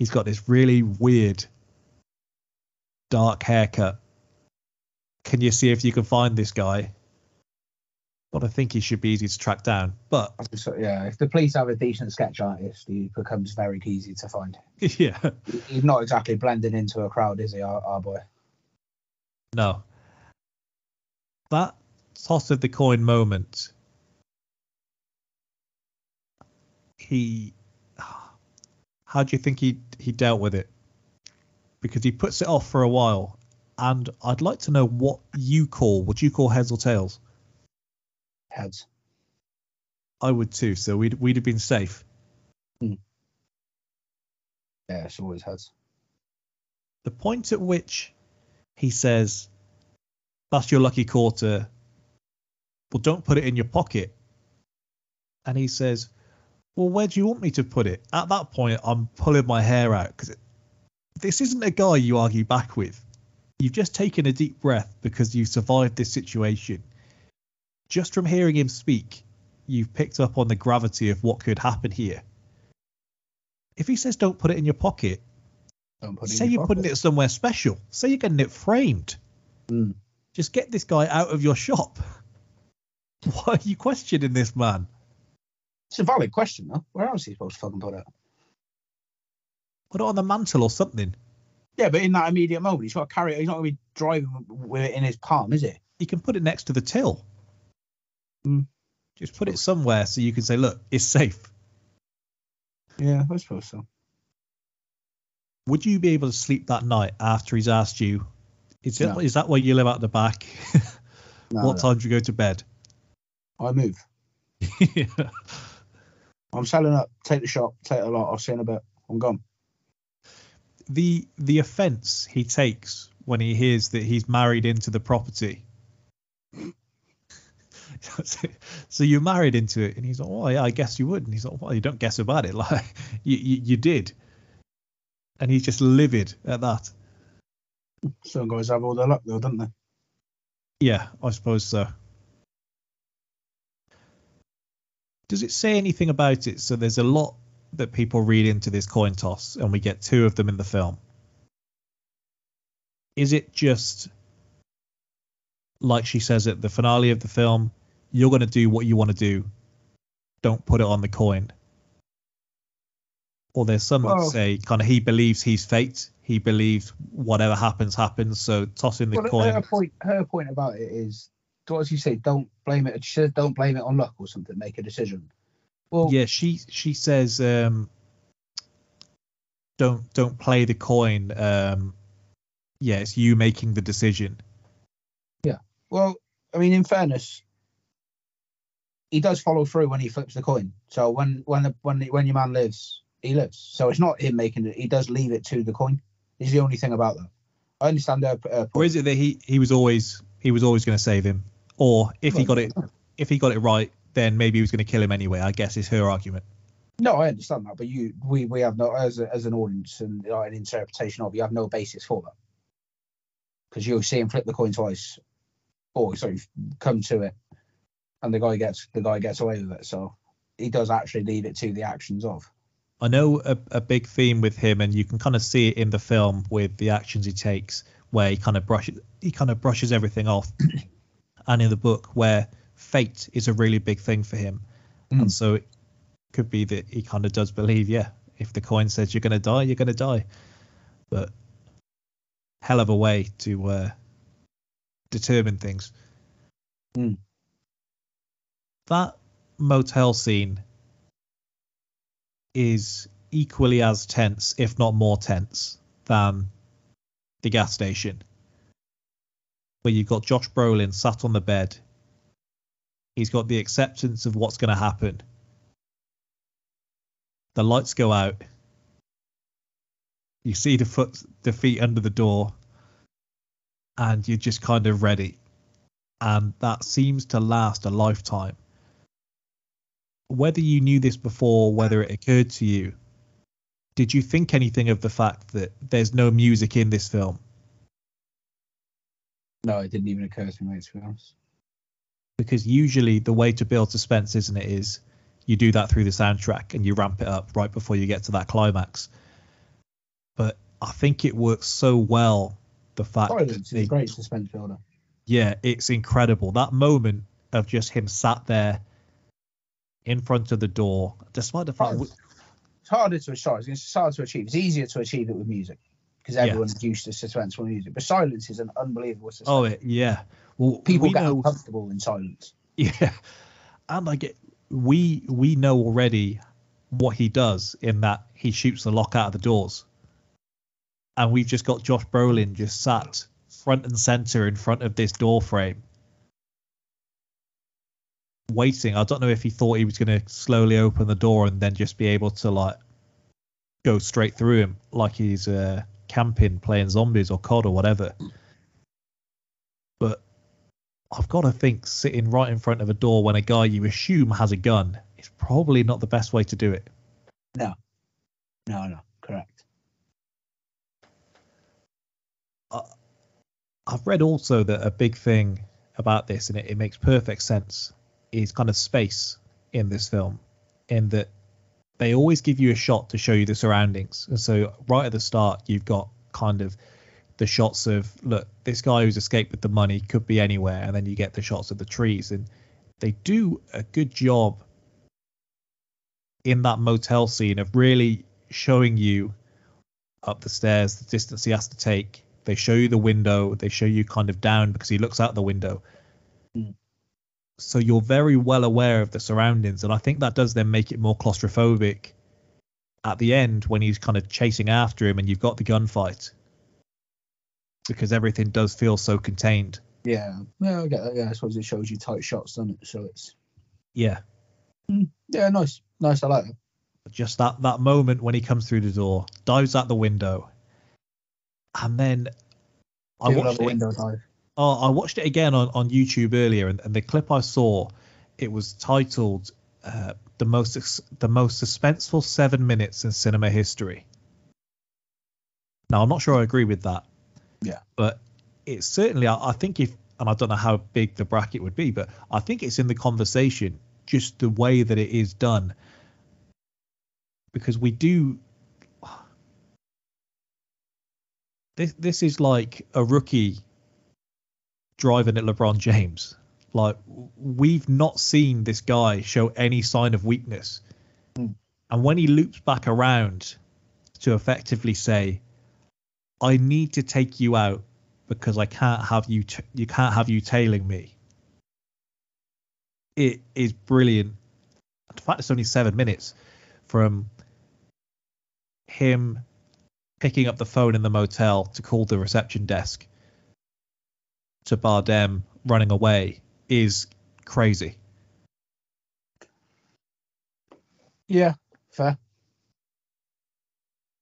he's got this really weird dark haircut. Can you see if you can find this guy? But I think he should be easy to track down. But So, yeah, if the police have a decent sketch artist, he becomes very easy to find. yeah, He's not exactly blending into a crowd, is he, our, our boy? no. That toss of the coin moment. He, how do you think he he dealt with it? Because he puts it off for a while, and I'd like to know what you call. Would you call heads or tails? Heads. I would too. So we'd we'd have been safe. Hmm. Yeah, it's always heads. the point at which he says, That's your lucky quarter. Well, don't put it in your pocket. And he says, Well, where do you want me to put it? At that point, I'm pulling my hair out because this isn't a guy you argue back with. You've just taken a deep breath because you survived this situation. Just from hearing him speak, you've picked up on the gravity of what could happen here. If he says don't put it in your pocket, Don't put it say your you're putting it somewhere special. Say you're getting it framed. Mm. Just get this guy out of your shop. Why are you questioning this man? It's a valid question, though. Where else is he supposed to fucking put it? Put it on the mantle or something. Yeah, but in that immediate moment, he's got to carry it. He's not going to be driving with it in his palm, is he? You can put it next to the till. Mm. Just put it somewhere so you can say, look, it's safe. Yeah, I suppose so. Would you be able to sleep that night after he's asked you, is, No. is that where you live out the back? No, what no. time do you go to bed? I move. I'm selling up. Take the shop. Take a lot. I'll see in a bit. I'm gone. the the offence he takes when he hears that he's married into the property. so you're married into it, and he's like, "Oh yeah, I guess you would." And he's like, "Well, you don't guess about it, like you you, you did." And he's just livid at that. Some guys have all their luck, though, don't they? Yeah, I suppose so. Does it say anything about it? So there's a lot that people read into this coin toss, and we get two of them in the film. Is it just like she says at the finale of the film, you're going to do what you want to do, don't put it on the coin? Or there's some that say kind of he believes he's fate, he believes whatever happens happens, so tossing the Well, coin. her point, her point about it is, what does she say? Don't blame it. She says, "Don't blame it on luck or something. Make a decision." Well, yeah she she says um don't don't play the coin um yeah it's you making the decision Yeah. Well, I mean, in fairness, he does follow through when he flips the coin. So when when the, when the, when your man lives, he lives. So it's not him making it. He does leave it to the coin. Is the only thing about that. I understand her, her or is it that he he was always he was always going to save him or if he got it if he got it right then maybe he was going to kill him anyway i guess is her argument No, I understand that, but you, we, we have no as a, as an audience and uh, an interpretation of, you have no basis for that because you'll see him flip the coin twice, or sorry, come to it, and the guy gets the guy gets away with it. So he does actually leave it to the actions of. i know a, a big theme with him and you can kind of see it in the film with the actions he takes where he kind of brushes he kind of brushes everything off and in the book where fate is a really big thing for him Mm. and so it could be that he kind of does believe yeah if the coin says you're going to die you're going to die but hell of a way to uh, determine things that motel scene is equally as tense, if not more tense, than the gas station. Where you've got Josh Brolin sat on the bed. He's got the acceptance of what's going to happen. The lights go out. You see the foot, the feet under the door, and you're just kind of ready. And that seems to last a lifetime. Whether you knew this before, whether it occurred to you, did you think anything of the fact that there's no music in this film? No, it didn't even occur to me, to be honest. Because usually the way to build suspense, isn't it, is you do that through the soundtrack and you ramp it up right before you get to that climax. But I think it works so well. The fact Silence that is a great suspense builder. yeah, it's incredible. That moment of just him sat there in front of the door, despite the fact, It's harder to it's hard to achieve. It's easier to achieve it with music because everyone's used to suspenseful music. But silence is an unbelievable suspense. oh it, yeah, well People we get know, uncomfortable in silence. yeah, and I get we we know already what he does in that he shoots the lock out of the doors, and we've just got Josh Brolin just sat front and center in front of this door frame. Waiting, I don't know if he thought he was going to slowly open the door and then just be able to like go straight through him like he's uh, camping playing zombies or COD or whatever. But I've got to think sitting right in front of a door when a guy you assume has a gun is probably not the best way to do it. No, no, no, correct. I've read also that a big thing about this, and it, it makes perfect sense, is kind of space in this film, in that they always give you a shot to show you the surroundings. And so, right at the start, you've got kind of the shots of look, this guy who's escaped with the money could be anywhere, and then you get the shots of the trees, and they do a good job in that motel scene of really showing you up the stairs, the distance he has to take. They show you the window. They show you kind of down because he looks out the window. Mm. So you're very well aware of the surroundings, and I think that does then make it more claustrophobic at the end when he's kind of chasing after him and you've got the gunfight because everything does feel so contained. Yeah, yeah, I get that. Yeah, I suppose it shows you tight shots, doesn't it? So it's Yeah, hmm. yeah, nice, nice. I like it. just that that moment when he comes through the door, dives out the window, and then I Do watched it. window dive. Oh, I watched it again on, on YouTube earlier, and, and the clip I saw, it was titled uh, "the most the most suspenseful seven minutes in cinema history." Now, I'm not sure I agree with that. Yeah. But it's certainly, I, I think if, and I don't know how big the bracket would be, but I think it's in the conversation just the way that it is done, because we do. This this is like a rookie driving at LeBron James. Like we've not seen this guy show any sign of weakness. Mm. And when he loops back around to effectively say, "I need to take you out because I can't have you t- you can't have you tailing me." It is brilliant. In fact, it's only 7 minutes from him picking up the phone in the motel to call the reception desk to Bardem running away is crazy. Yeah, fair.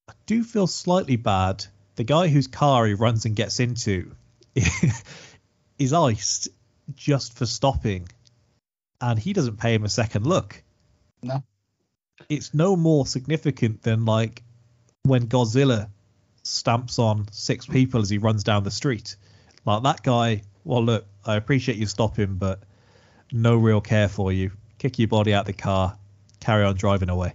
I do feel slightly bad. The guy whose car he runs and gets into is iced just for stopping, and he doesn't pay him a second look. No. It's no more significant than like when Godzilla stamps on six people as he runs down the street. Like that guy, well, look, I appreciate you stopping, but no real care for you. Kick your body out the car, carry on driving away.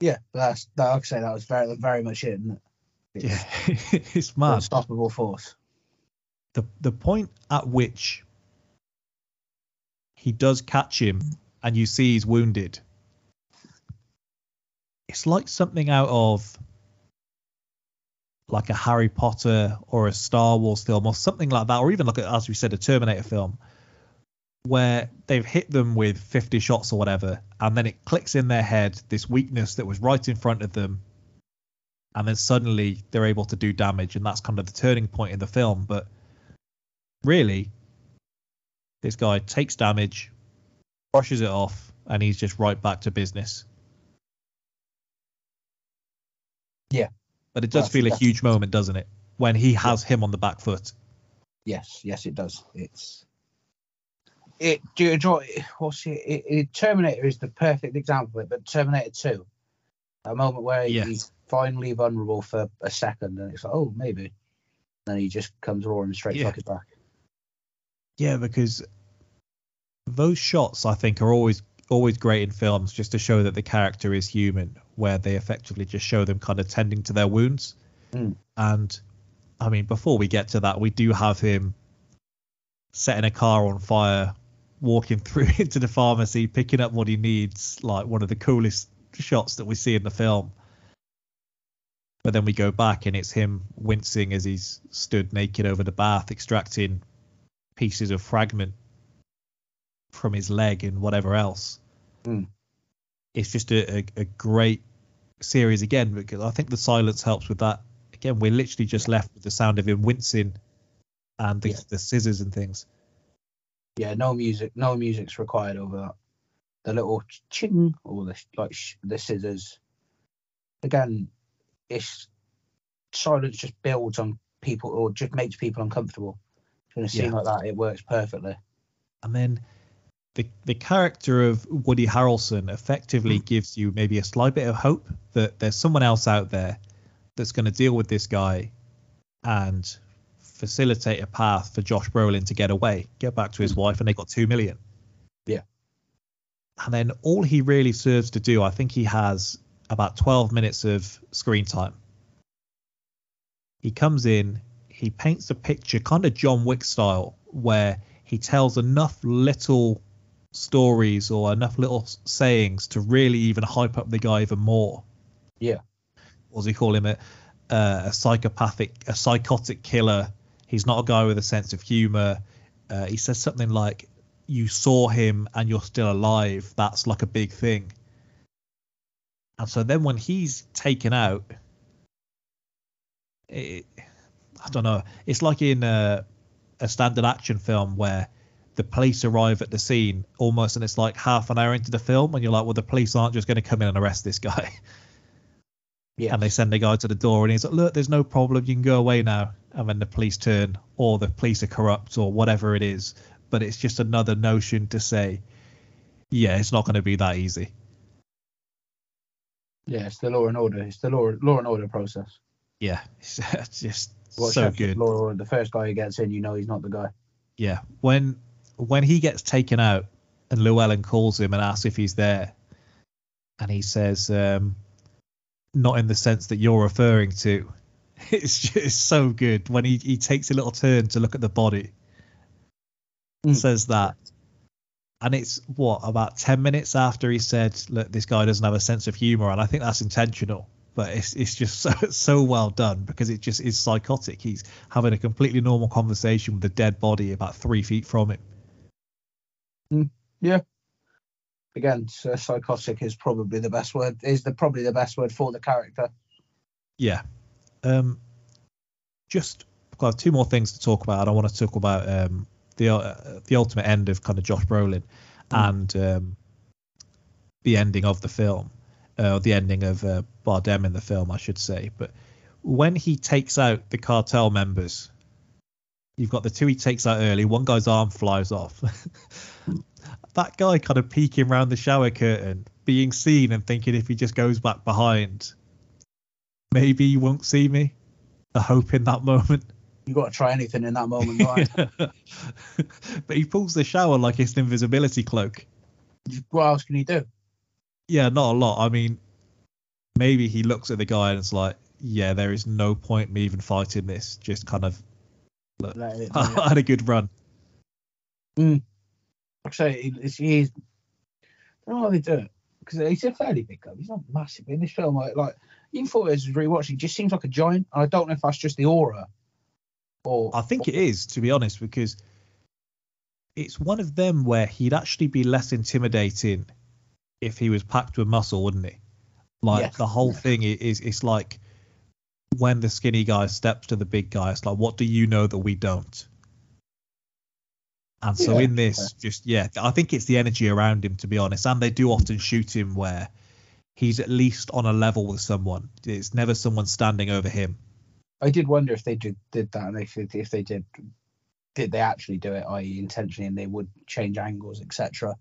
Yeah, that's that. Like I say, that was very, very much it. Isn't it? It's Yeah, it's mad. unstoppable force. the the point at which he does catch him and you see he's wounded it's like something out of like a Harry Potter or a Star Wars film or something like that or even like as we said a Terminator film where they've hit them with 50 shots or whatever, and then it clicks in their head this weakness that was right in front of them, and then suddenly they're able to do damage, and that's kind of the turning point in the film. But really, this guy takes damage, brushes it off, and he's just right back to business. Yeah. But it does That's- feel a huge moment, doesn't it? When he has him on the back foot. Yes, yes, it does. It's it. Do you enjoy? What's it, it, it? Terminator is the perfect example of it, but Terminator Two, a moment where Yes. he's finally vulnerable for a second, and it's like, oh, maybe. Then he just comes roaring straight Yeah. his back. Yeah, because those shots I think are always always great in films just to show that the character is human, where they effectively just show them kind of tending to their wounds. Mm. And I mean, before we get to that, we do have him setting a car on fire, walking through into the pharmacy, picking up what he needs, like one of the coolest shots that we see in the film. But then we go back and it's him wincing as he's stood naked over the bath, extracting pieces of fragment from his leg and whatever else. Mm. It's just a, a, a great series again because I think the silence helps with that. Again, we're literally just left with the sound of him wincing and the, Yeah. the scissors and things. Yeah, no music, no music's required over that. The little ching or the like sh- the scissors. Again, it's silence just builds on people or just makes people uncomfortable. In a scene Yeah. like that, it works perfectly. And then the the character of Woody Harrelson effectively hmm. gives you maybe a slight bit of hope that there's someone else out there that's going to deal with this guy and facilitate a path for Josh Brolin to get away, get back to his hmm. wife, and they got two million. Yeah. And then all he really serves to do, I think he has about 12 minutes of screen time. He comes in, he paints a picture, kind of John Wick style, where he tells enough little stories or enough little sayings to really even hype up the guy even more. Yeah. What does he call him? A, uh, a psychopathic, a psychotic killer. He's not a guy with a sense of humor. Uh, he says something like, "You saw him and you're still alive." That's like a big thing. And so then when he's taken out, it, I don't know. It's like in a, a standard action film where the police arrive at the scene almost, and it's like half an hour into the film, and you're like, well, the police aren't just going to come in and arrest this guy. Yeah. And they send the guy to the door, and he's like, look, there's no problem, you can go away now. And then the police turn, or the police are corrupt, or whatever it is. But it's just another notion to say, yeah, it's not going to be that easy. Yeah, it's the law and order. It's the law law and order process. Yeah, it's, just Watch so good. Law and order. The first guy who gets in, you know he's not the guy. Yeah, when when he gets taken out and Llewellyn calls him and asks if he's there, and he says, um, "Not in the sense that you're referring to." It's just so good when he he takes a little turn to look at the body, Mm. says that, and it's what about ten minutes after he said, "Look, this guy doesn't have a sense of humor," and I think that's intentional. But it's it's just so so well done because it just is psychotic. He's having a completely normal conversation with a dead body about three feet from him. Again, s- psychotic is probably the best word. Is the probably the best word for the character. Yeah. Um, just got two more things to talk about. I don't want to talk about um, the uh, the ultimate end of kind of Josh Brolin and um, the ending of the film, uh, the ending of uh, Bardem in the film, I should say. But when he takes out the cartel members, you've got the two he takes out early. One guy's arm flies off. that guy kind of peeking around the shower curtain, being seen and thinking if he just goes back behind, maybe you won't see me. The hope in that moment. You've got to try anything in that moment, right? but he pulls the shower like it's an invisibility cloak. what else can he do? Yeah, not a lot. I mean, maybe he looks at the guy and it's like, yeah, there is no point me even fighting this. Just kind of, I had a good run. Mm. like I say, he's. I don't know how they do it because he's a fairly big guy. He's not massive in this film. Like, like even for as rewatching, he just seems like a giant. I don't know if that's just the aura, or I think it is, to be honest, because it's one of them where he'd actually be less intimidating if he was packed with muscle, wouldn't he? Like Yes. the whole thing is it's like when the skinny guy steps to the big guy, it's like, what do you know that we don't? And so Yeah, in this, just yeah, I think it's the energy around him to be honest. And they do often shoot him where he's at least on a level with someone. It's never someone standing over him. I did wonder if they did did that, and if if they did, did they actually do it, i.e., intentionally, and they would change angles, etc.,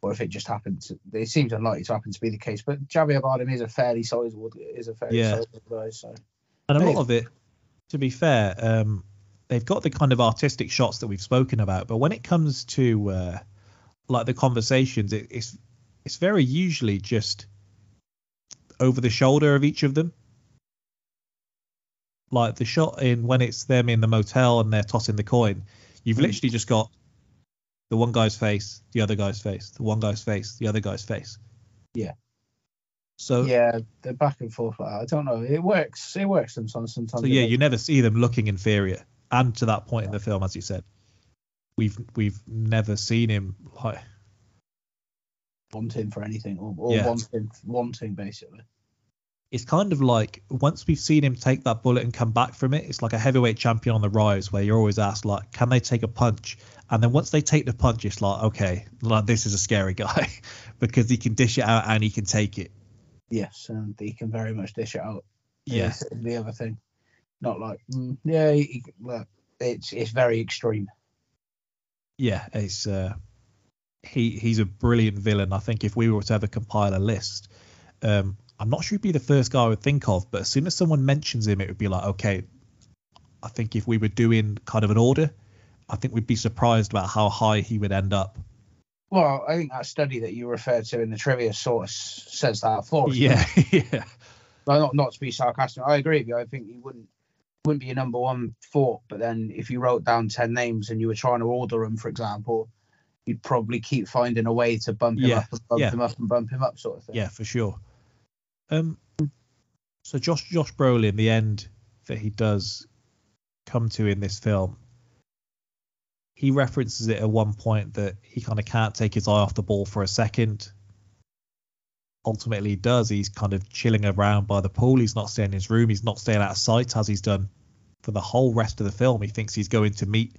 or if it just happened. To, it seems unlikely to happen to be the case. But Javier Bardem is a fairly sizable, is a fairly Yeah. sizable guy. So And a lot of it, to be fair, um, they've got the kind of artistic shots that we've spoken about, but when it comes to uh, like the conversations, it, it's it's very usually just over the shoulder of each of them. Like the shot in when it's them in the motel and they're tossing the coin, you've Mm. literally just got the one guy's face, the other guy's face, the one guy's face, the other guy's face. Yeah. So yeah, they're back and forth like. I don't know. It works. It works sometimes. Sometimes. So yeah, you never see them looking inferior. And to that point in the film, as you said, we've we've never seen him like wanting for anything or, or Yeah. wanting wanting basically. it's kind of like once we've seen him take that bullet and come back from it, it's like a heavyweight champion on the rise where you're always asked like, can they take a punch? And then once they take the punch, it's like, okay, like this is a scary guy because he can dish it out and he can take it. Yes, and he can very much dish it out. Yeah. the other thing. Not like mm, yeah, he, well, it's it's very extreme. Yeah, it's uh, he he's a brilliant villain. I think if we were to ever compile a list, um, I'm not sure he'd be the first guy I would think of, but as soon as someone mentions him, it would be like, okay, I think if we were doing kind of an order, I think we'd be surprised about how high he would end up. Well, I think that study that you referred to in the trivia source says that for us. Yeah, yeah, Well, not not to be sarcastic. I agree with you. I think he wouldn't wouldn't be a number one thought. But then if you wrote down ten names and you were trying to order them, for example, you'd probably keep finding a way to bump him Yeah, up and bump yeah. him up and bump him up, sort of thing. yeah, for sure. Um, so Josh Josh Brolin, the end that he does come to in this film, he references it at one point that he kind of can't take his eye off the ball for a second. Ultimately, he does. He's kind of chilling around by the pool. He's not staying in his room. He's not staying out of sight as he's done for the whole rest of the film. He thinks he's going to meet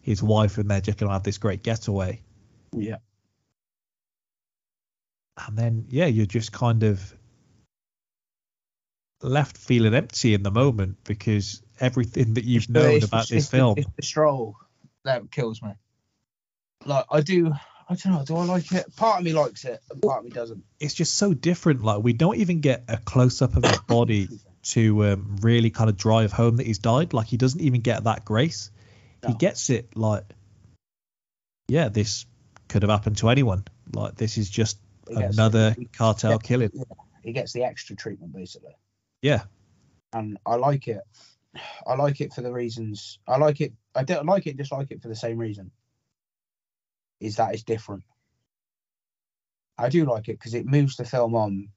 his wife and they're just going to have this great getaway. Yeah. and then yeah you're just kind of left feeling empty in the moment because everything that you've known about this film It's the stroll that kills me. Like I do, I don't know. Do I like it? Part of me likes it, and part of me doesn't. it's just so different like we don't even get a close-up of his body to um, really kind of drive home that he's died like he doesn't even get that grace he gets it like yeah this could have happened to anyone like this is just another he- cartel yeah. killing He gets the extra treatment basically, yeah and I like it. I like it for the reasons. I like it. I don't like it. Dislike it for the same reason. Is that it's different. I do like it because it moves the film on,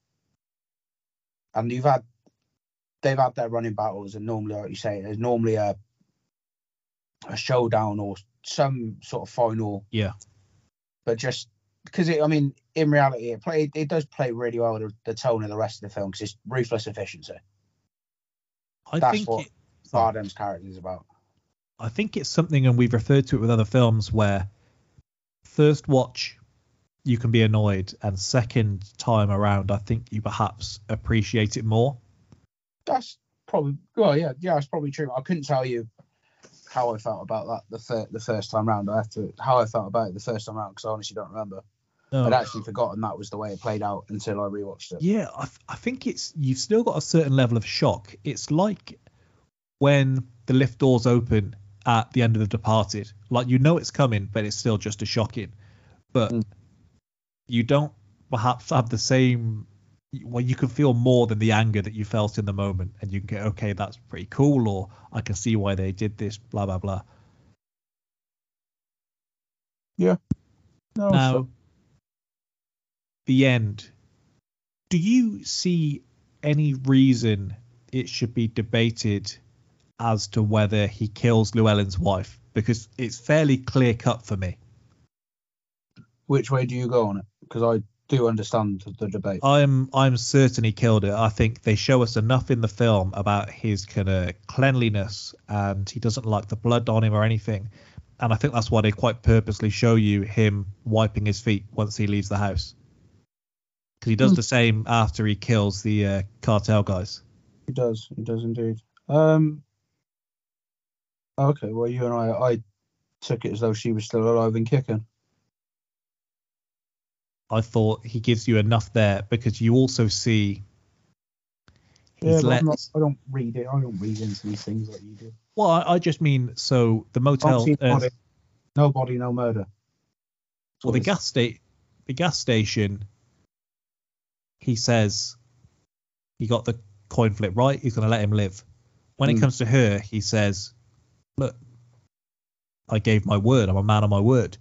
and you've had they've had their running battles, and normally, like you say, there's normally a a showdown or some sort of final. Yeah. But just because it, I mean, in reality, it play it does play really well the, the tone of the rest of the film because it's ruthless efficiency. i That's think what it, Bardem's character is about. I think it's something, and we've referred to it with other films, where first watch you can be annoyed, and second time around, I think you perhaps appreciate it more. That's probably well, yeah, yeah, it's probably true. I couldn't tell you how I felt about that the fir- the first time round. I have to how I felt about it the first time round because I honestly don't remember. No. I'd actually forgotten that was the way it played out until I rewatched it. Yeah, I, th- I think it's you've still got a certain level of shock. It's like when the lift doors open at the end of The Departed. Like you know it's coming, but it's still just as shocking. But Mm. you don't perhaps have the same. Well, you can feel more than the anger that you felt in the moment, and you can go, okay, that's pretty cool, or I can see why they did this, blah blah blah. Yeah. No, now, the end. Do you see any reason it should be debated as to whether he kills Llewellyn's wife? Because it's fairly clear cut for me. which way do you go on it? Because I do understand the debate. I'm I'm certain he killed it. I think they show us enough in the film about his kind of cleanliness and he doesn't like the blood on him or anything. And I think that's why they quite purposely show you him wiping his feet once he leaves the house. Because he does Hmm. the same after he kills the uh, cartel guys. He does. He does indeed. Um. Okay. Well, you and I, I took it as though she was still alive and kicking. I thought he gives you enough there because you also see Yeah, let. Not, I don't read it. I don't read into these things like you do. Well, I, I just mean so the motel. Uh, body, no body, no murder. Well, the gas state, the gas station. He says he got the coin flip right. He's going to let him live. When it Mm. comes to her, he says, "Look, I gave my word. I'm a man of my word."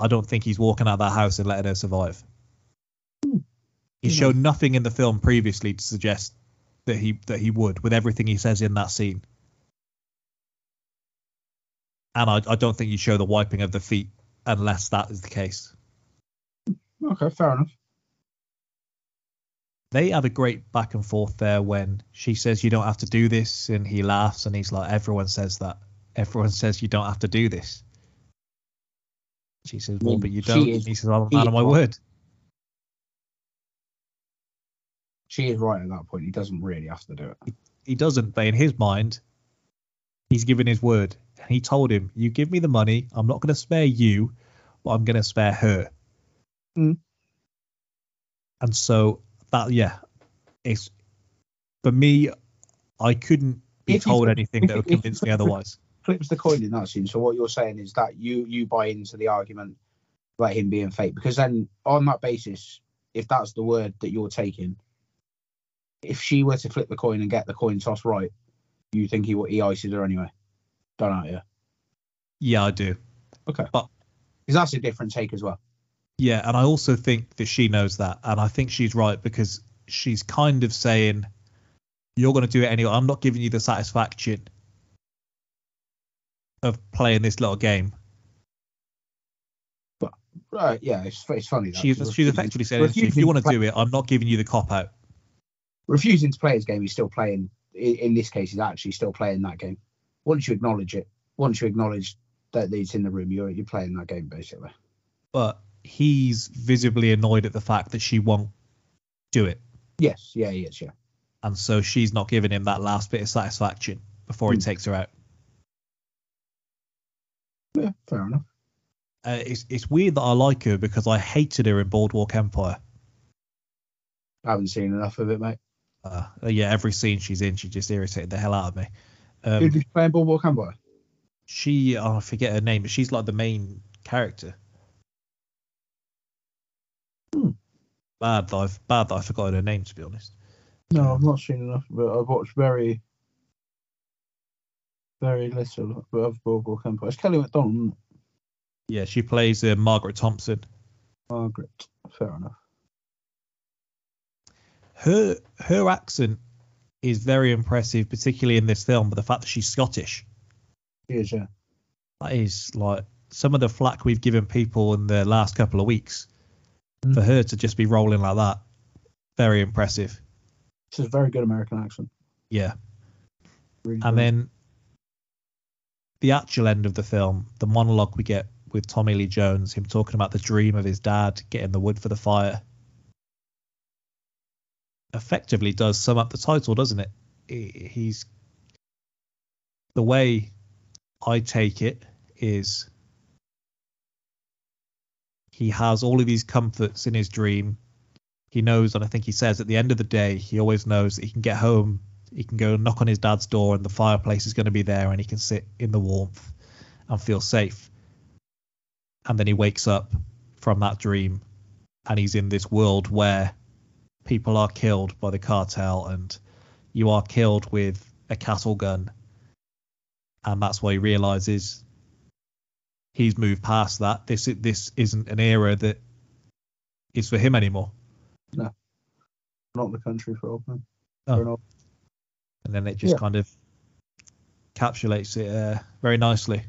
I don't think he's walking out of that house and letting her survive. He showed nothing in the film previously to suggest that he that he would, with everything he says in that scene. And I, I don't think you show the wiping of the feet unless that is the case. Okay, fair enough. They have a great back and forth there when she says you don't have to do this, and he laughs and he's like, everyone says that. Everyone says you don't have to do this. She says, well, but you don't. is- he says, I'm a man of my right. word. She is right at that point. He doesn't really have to do it. He doesn't, but in his mind, he's given his word. And he told him, you give me the money, I'm not going to spare you, but I'm going to spare her. Mm. And so that, yeah, it's for me, I couldn't be If told anything that would convince me otherwise. Flips the coin in that scene. So what you're saying is that you you buy into the argument about him being fake because then on that basis, if that's the word that you're taking, if she were to flip the coin and get the coin toss right, you think he would he ices her anyway? Don't know, yeah. Yeah, I do. Okay, but because that's a different take as well. Yeah, and I also think that she knows that, and I think she's right because she's kind of saying, "You're going to do it anyway. I'm not giving you the satisfaction of playing this little game." But Right, yeah, it's, it's funny. That, She's she's effectively saying, "If you want to play- do it, I'm not giving you the cop out." refusing to play his game, he's still playing. In, in this case, he's actually still playing that game. Once you acknowledge it, once you acknowledge that it's in the room, you're you're playing that game basically. But he's visibly annoyed at the fact that she won't do it, Yes, yeah, he is, yeah. and so she's not giving him that last bit of satisfaction before he Hmm. takes her out. Yeah, fair enough. Uh, it's it's weird that I like her because I hated her in Boardwalk Empire. I haven't seen enough of it, mate. Uh, yeah, every scene she's in, she just irritated the hell out of me. Who Um, did you play in Boardwalk Empire? she, oh, I forget her name, but she's like the main character. Bad that I've bad that I forgot her name to be honest. No, I've not seen enough of it. I've watched very, very little of Boardwalk Empire. It's Kelly MacDonald. Yeah, she plays uh, Margaret Thompson. Margaret. Fair enough. Her her accent is very impressive, particularly in this film. But the fact that she's Scottish, She is, yeah. that is like some of the flack we've given people in the last couple of weeks. Mm. For her to just be rolling like that, very impressive. She's a very good American accent. Yeah. Really And good. then the actual end of the film, the monologue we get with Tommy Lee Jones, him talking about the dream of his dad getting the wood for the fire, effectively does sum up the title, doesn't it? He's the way I take it is he has all of these comforts in his dream. He knows, and I think he says at the end of the day, he always knows that he can get home he can go knock on his dad's door and the fireplace is going to be there and he can sit in the warmth and feel safe. And then he wakes up from that dream and he's in this world where people are killed by the cartel and you are killed with a cattle gun. And that's why he realizes he's moved past that. This this isn't an era that is for him anymore. No, not the country for old men. Oh. For an old- and then it just Yeah. kind of encapsulates it uh, very nicely.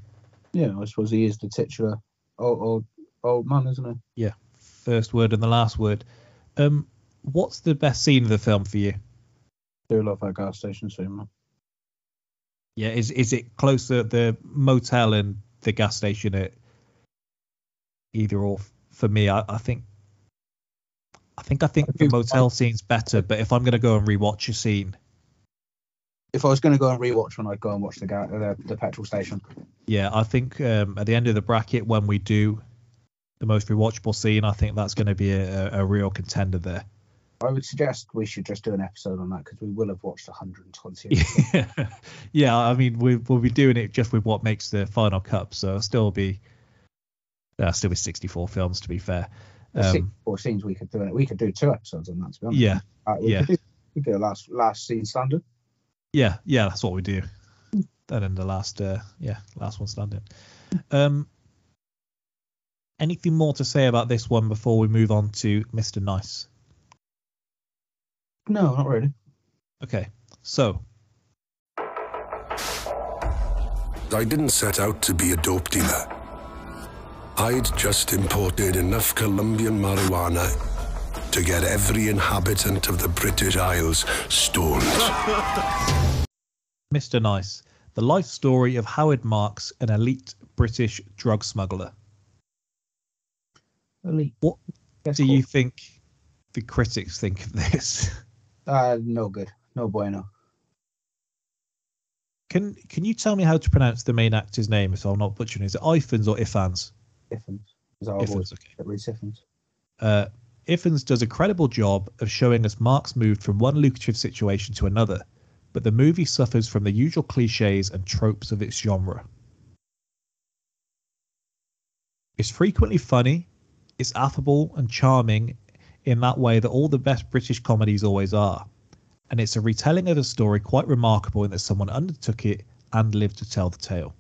Yeah, I suppose he is the titular old old, old man, isn't he? Yeah, First word and the last word. Um, what's the best scene of the film for you? Do love that gas station scene, man. Yeah, is is it closer the motel and the gas station at either or? For me, I, I think I think I think the motel scene's better, but if I'm gonna go and rewatch a scene, If I was going to go and rewatch one, I'd go and watch the ga- the, the petrol station. yeah, I think um, at the end of the bracket when we do the most rewatchable scene, I think that's going to be a, a, a real contender there. I would suggest we should just do an episode on that because we will have watched 120. Yeah, yeah. I mean, we, we'll be doing it just with what makes the final cup, so it'll still be, uh, still be 64 films to be fair. Um, or scenes we could do. It. We could do two episodes on that. To be honest. yeah, Uh, we yeah. Could do, we could do a last last scene standard. yeah, yeah. That's what we do. Then in the last, uh, yeah, last one standing. Um, anything more to say about this one before we move on to Mr. Nice? No, not really. Okay, so I didn't set out to be a dope dealer. I'd just imported enough Colombian marijuana to get every inhabitant of the British Isles stoned. Mr. Nice, the life story of Howard Marks, an elite British drug smuggler. Elite. What do you think the critics think of this? Uh, no good. No bueno. Can Can you tell me how to pronounce the main actor's name if I'm not butchering? it? Is it Ifans or Ifans? Iffins. Is that Ifans, okay. it reads Iffins. Uh, Ifans does a credible job of showing us Mark's moved from one lucrative situation to another, but the movie suffers from the usual cliches and tropes of its genre. It's frequently funny, it's affable and charming in that way that all the best British comedies always are, and it's a retelling of a story quite remarkable in that someone undertook it and lived to tell the tale.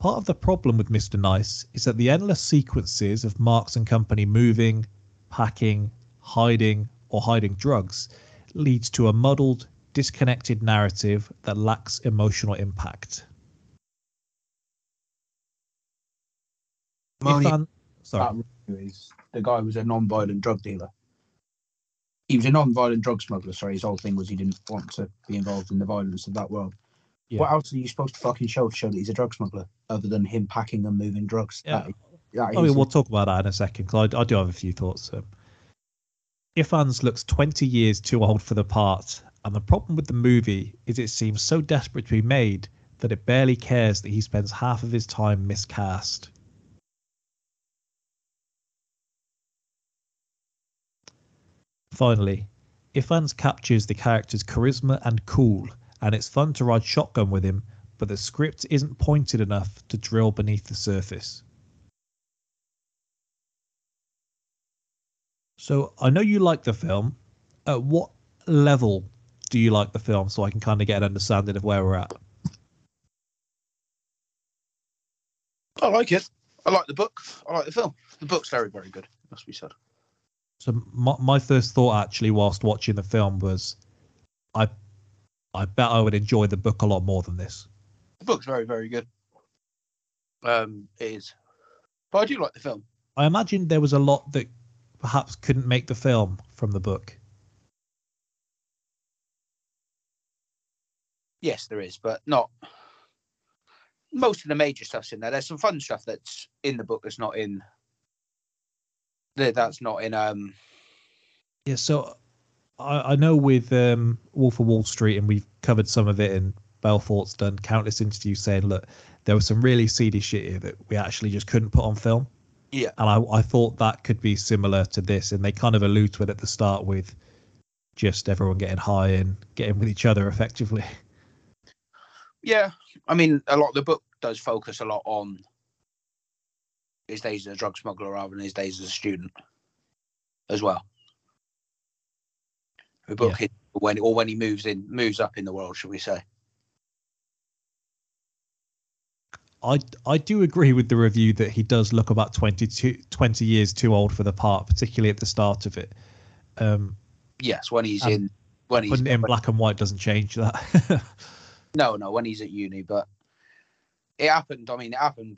Part of the problem with Mr. Nice is that the endless sequences of Marks and Company moving, packing, hiding, or hiding drugs leads to a muddled, disconnected narrative that lacks emotional impact. My only- If an- sorry. Is the guy was a non-violent drug dealer. He was a non-violent drug smuggler. Sorry, his whole thing was he didn't want to be involved in the violence of that world. Yeah. What else are you supposed to fucking show to show that he's a drug smuggler, other than him packing and moving drugs? Yeah. That, that I mean, we'll talk about that in a second because I, I do have a few thoughts. Um, Ifans looks 20 years too old for the part, and the problem with the movie is it seems so desperate to be made that it barely cares that he spends half of his time miscast. Finally, Ifans captures the character's charisma and cool, and it's fun to ride shotgun with him, but the script isn't pointed enough to drill beneath the surface. So I know you like the film. At what level do you like the film so I can kind of get an understanding of where we're at? I like it. I like the book. I like the film. The book's very, very good. Must be said. So my, my first thought actually whilst watching the film was I I bet I would enjoy the book a lot more than this. The book's very, very good. Um, it is. But I do like the film. I imagine there was a lot that perhaps couldn't make the film from the book. Yes, there is, but not. Most of the major stuff's in there. There's some fun stuff that's in the book that's not in. That- That's not in. Um. Yeah, so I, I know with um, Wolf of Wall Street, and we've covered some of it, and Belfort's done countless interviews saying, look, there was some really seedy shit here that we actually just couldn't put on film. Yeah. And I, I thought that could be similar to this, and they kind of allude to it at the start with just everyone getting high and getting with each other effectively. Yeah, I mean, a lot of the book does focus a lot on his days as a drug smuggler rather than his days as a student, as well. The book is when or when he moves in, moves up in the world, should we say? I, I do agree with the review that he does look about 22, 20 years too old for the part, particularly at the start of it. Um, Yes, when he's in, when he's in black and white doesn't change that. No, no, when he's at uni, but it happened. I mean, it happened.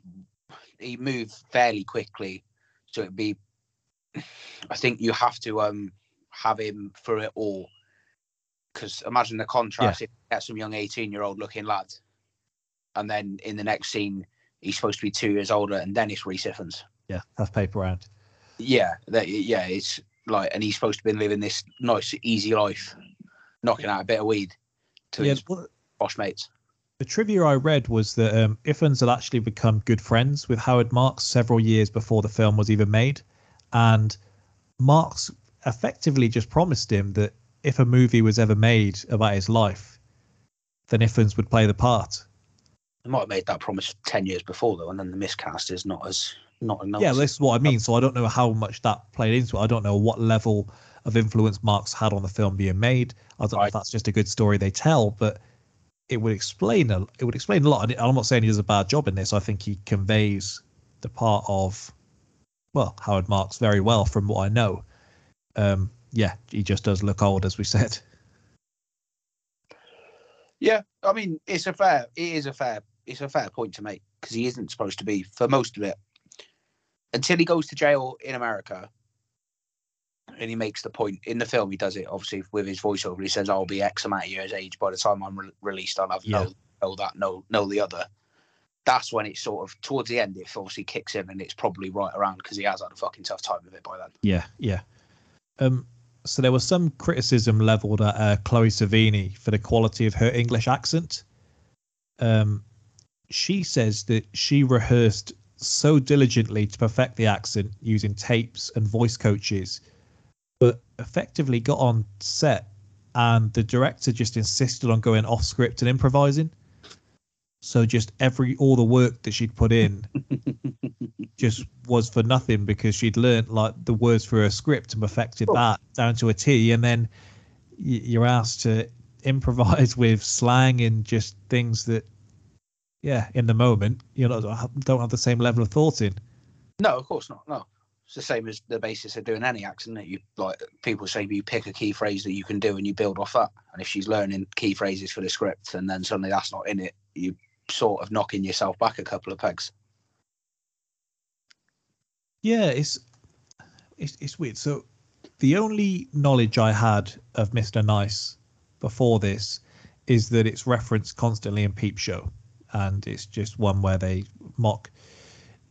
He moved fairly quickly, so it'd be. I think you have to um have him for it all, because imagine the contrast if you get some young eighteen-year-old looking lad, and then in the next scene he's supposed to be two years older, and then it's Rhys Ifans. Yeah, have paper round. Yeah, that, yeah, it's like, and he's supposed to be living this nice, easy life, knocking out a bit of weed to Yeah, his well, mates. The trivia I read was that um, Ifans had actually become good friends with Howard Marks several years before the film was even made, and Marks effectively just promised him that if a movie was ever made about his life, then Ifans would play the part. They might have made that promise ten years before though, and then the miscast is not as not enough. Yeah, this is what I mean. So I don't know how much that played into it. I don't know what level of influence Marks had on the film being made. I don't know if that's just a good story they tell, but it would explain a it would explain a lot. And I'm not saying he does a bad job in this. I think he conveys the part of well Howard Marks very well from what I know. Um, yeah, he just does look old, as we said. Yeah, I mean, it's a fair. It is a fair. It's a fair point to make because he isn't supposed to be for most of it until he goes to jail in America. And he makes the point in the film. He does it obviously with his voiceover. He says, "I'll be X amount of years age by the time I'm re- released. I'll have Yeah. no, no that, no, no the other." That's when it's sort of towards the end. It obviously kicks in, and it's probably right around because he has had a fucking tough time with it by then. Yeah, yeah. Um, so there was some criticism leveled at uh, Chloë Sevigny for the quality of her English accent. Um, she says that she rehearsed so diligently to perfect the accent using tapes and voice coaches, effectively got on set and the director just insisted on going off script and improvising. So just every all the work that she'd put in just was for nothing because she'd learnt like the words for her script and perfected Oh. that down to a T, and then you're asked to improvise with slang and just things that, yeah, in the moment you know don't have the same level of thought in. No, of course not. No, it's the same as the basis of doing any accent. That you like, people say you pick a key phrase that you can do and you build off that. And if she's learning key phrases for the script and then suddenly that's not in it, you sort of knocking yourself back a couple of pegs. Yeah, it's it's it's weird. So the only knowledge I had of Mr. Nice before this is that it's referenced constantly in Peep Show, and it's just one where they mock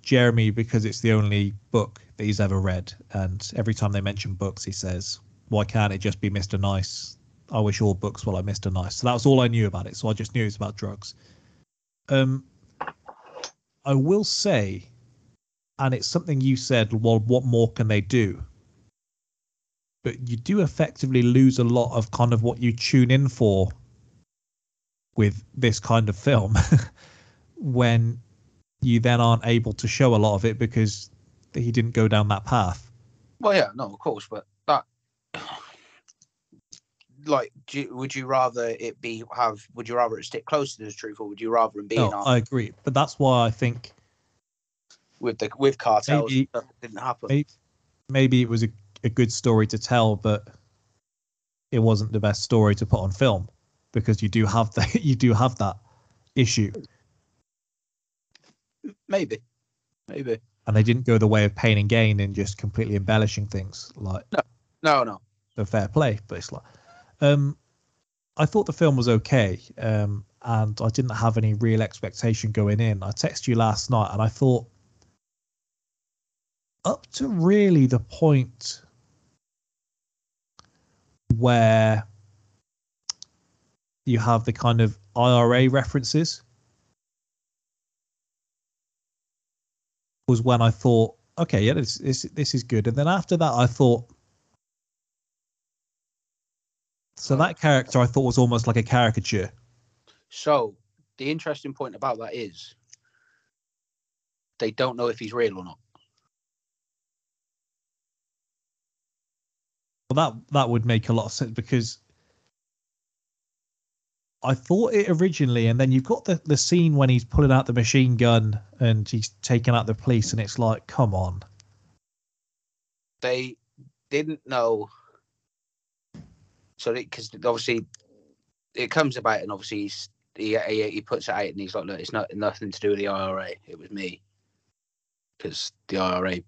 Jeremy because it's the only book that he's ever read, and every time they mention books, he says, "Why can't it just be Mr. Nice? I wish all books were like Mr. Nice." So that was all I knew about it. So I just knew it was about drugs. Um, I will say and it's something you said well what more can they do but you do effectively lose a lot of kind of what you tune in for with this kind of film when you then aren't able to show a lot of it because he didn't go down that path Well, yeah, no, of course, but that, like, do you, would you rather it be have? Would you rather it stick closer to the truth, or would you rather him be? no, i agree but that's why i think with the with cartels? Maybe- That didn't happen. maybe, maybe it was a, a good story to tell but it wasn't the best story to put on film because you do have that you do have that issue Maybe, maybe. And they didn't go the way of pain and gain and just completely embellishing things like No, no. No. the fair play but it's like um i thought the film was okay um and i didn't have any real expectation going in. I texted you last night and i thought up to really the point where you have the kind of ira references was when i thought okay yeah this this, this is good and then after that i thought so uh-huh. that character I thought was almost like a caricature. So the interesting point about that is they don't know if he's real or not. Well, that that would make a lot of sense because I thought it originally, and then you've got the the scene when he's pulling out the machine gun and he's taking out the police, and it's like, come on, They didn't know. So because obviously it comes about, and obviously he's he, he he puts it out and he's like, look, it's not nothing to do with the IRA. It was me, because the IRA,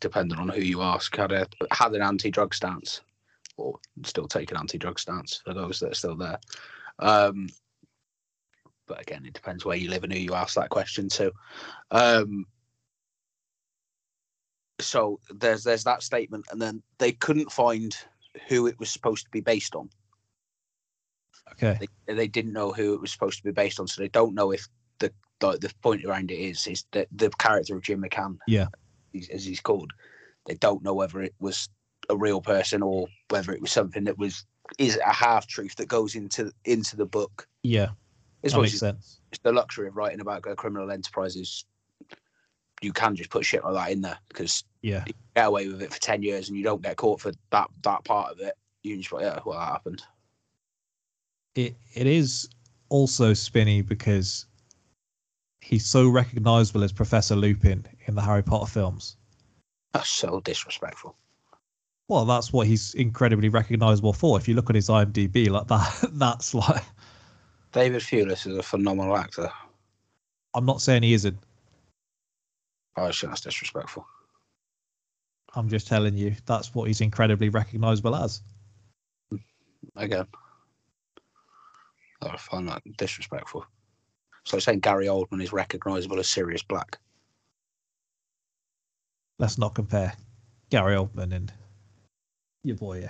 depending on who you ask, had a had an anti-drug stance, or still take an anti-drug stance for those that are still there. Um, but again, it depends where you live and who you ask that question to. Um, so there's there's that statement, and then they couldn't find who it was supposed to be based on. Okay. They, they didn't know who it was supposed to be based on, so they don't know if the the, the point around it is is that the character of Jim McCann, Yeah. as he's called, they don't know whether it was a real person or whether it was something that was is a half truth that goes into into the book. Yeah. It's That makes sense. it's the luxury of writing about a criminal enterprise is you can just put shit like that in there because Yeah. you get away with it for 10 years and you don't get caught for that that part of it you just like, yeah well that happened It it is also spinny because he's so recognizable as Professor Lupin in the Harry Potter films. that's so disrespectful Well, that's what he's incredibly recognizable for. If you look at his IMDb, like that, that's like david Thewlis is a phenomenal actor I'm not saying he isn't. Oh think that's disrespectful I'm just telling you that's what he's incredibly recognizable as. again i find that disrespectful so saying gary oldman is recognizable as sirius black Let's not compare Gary Oldman and your boy.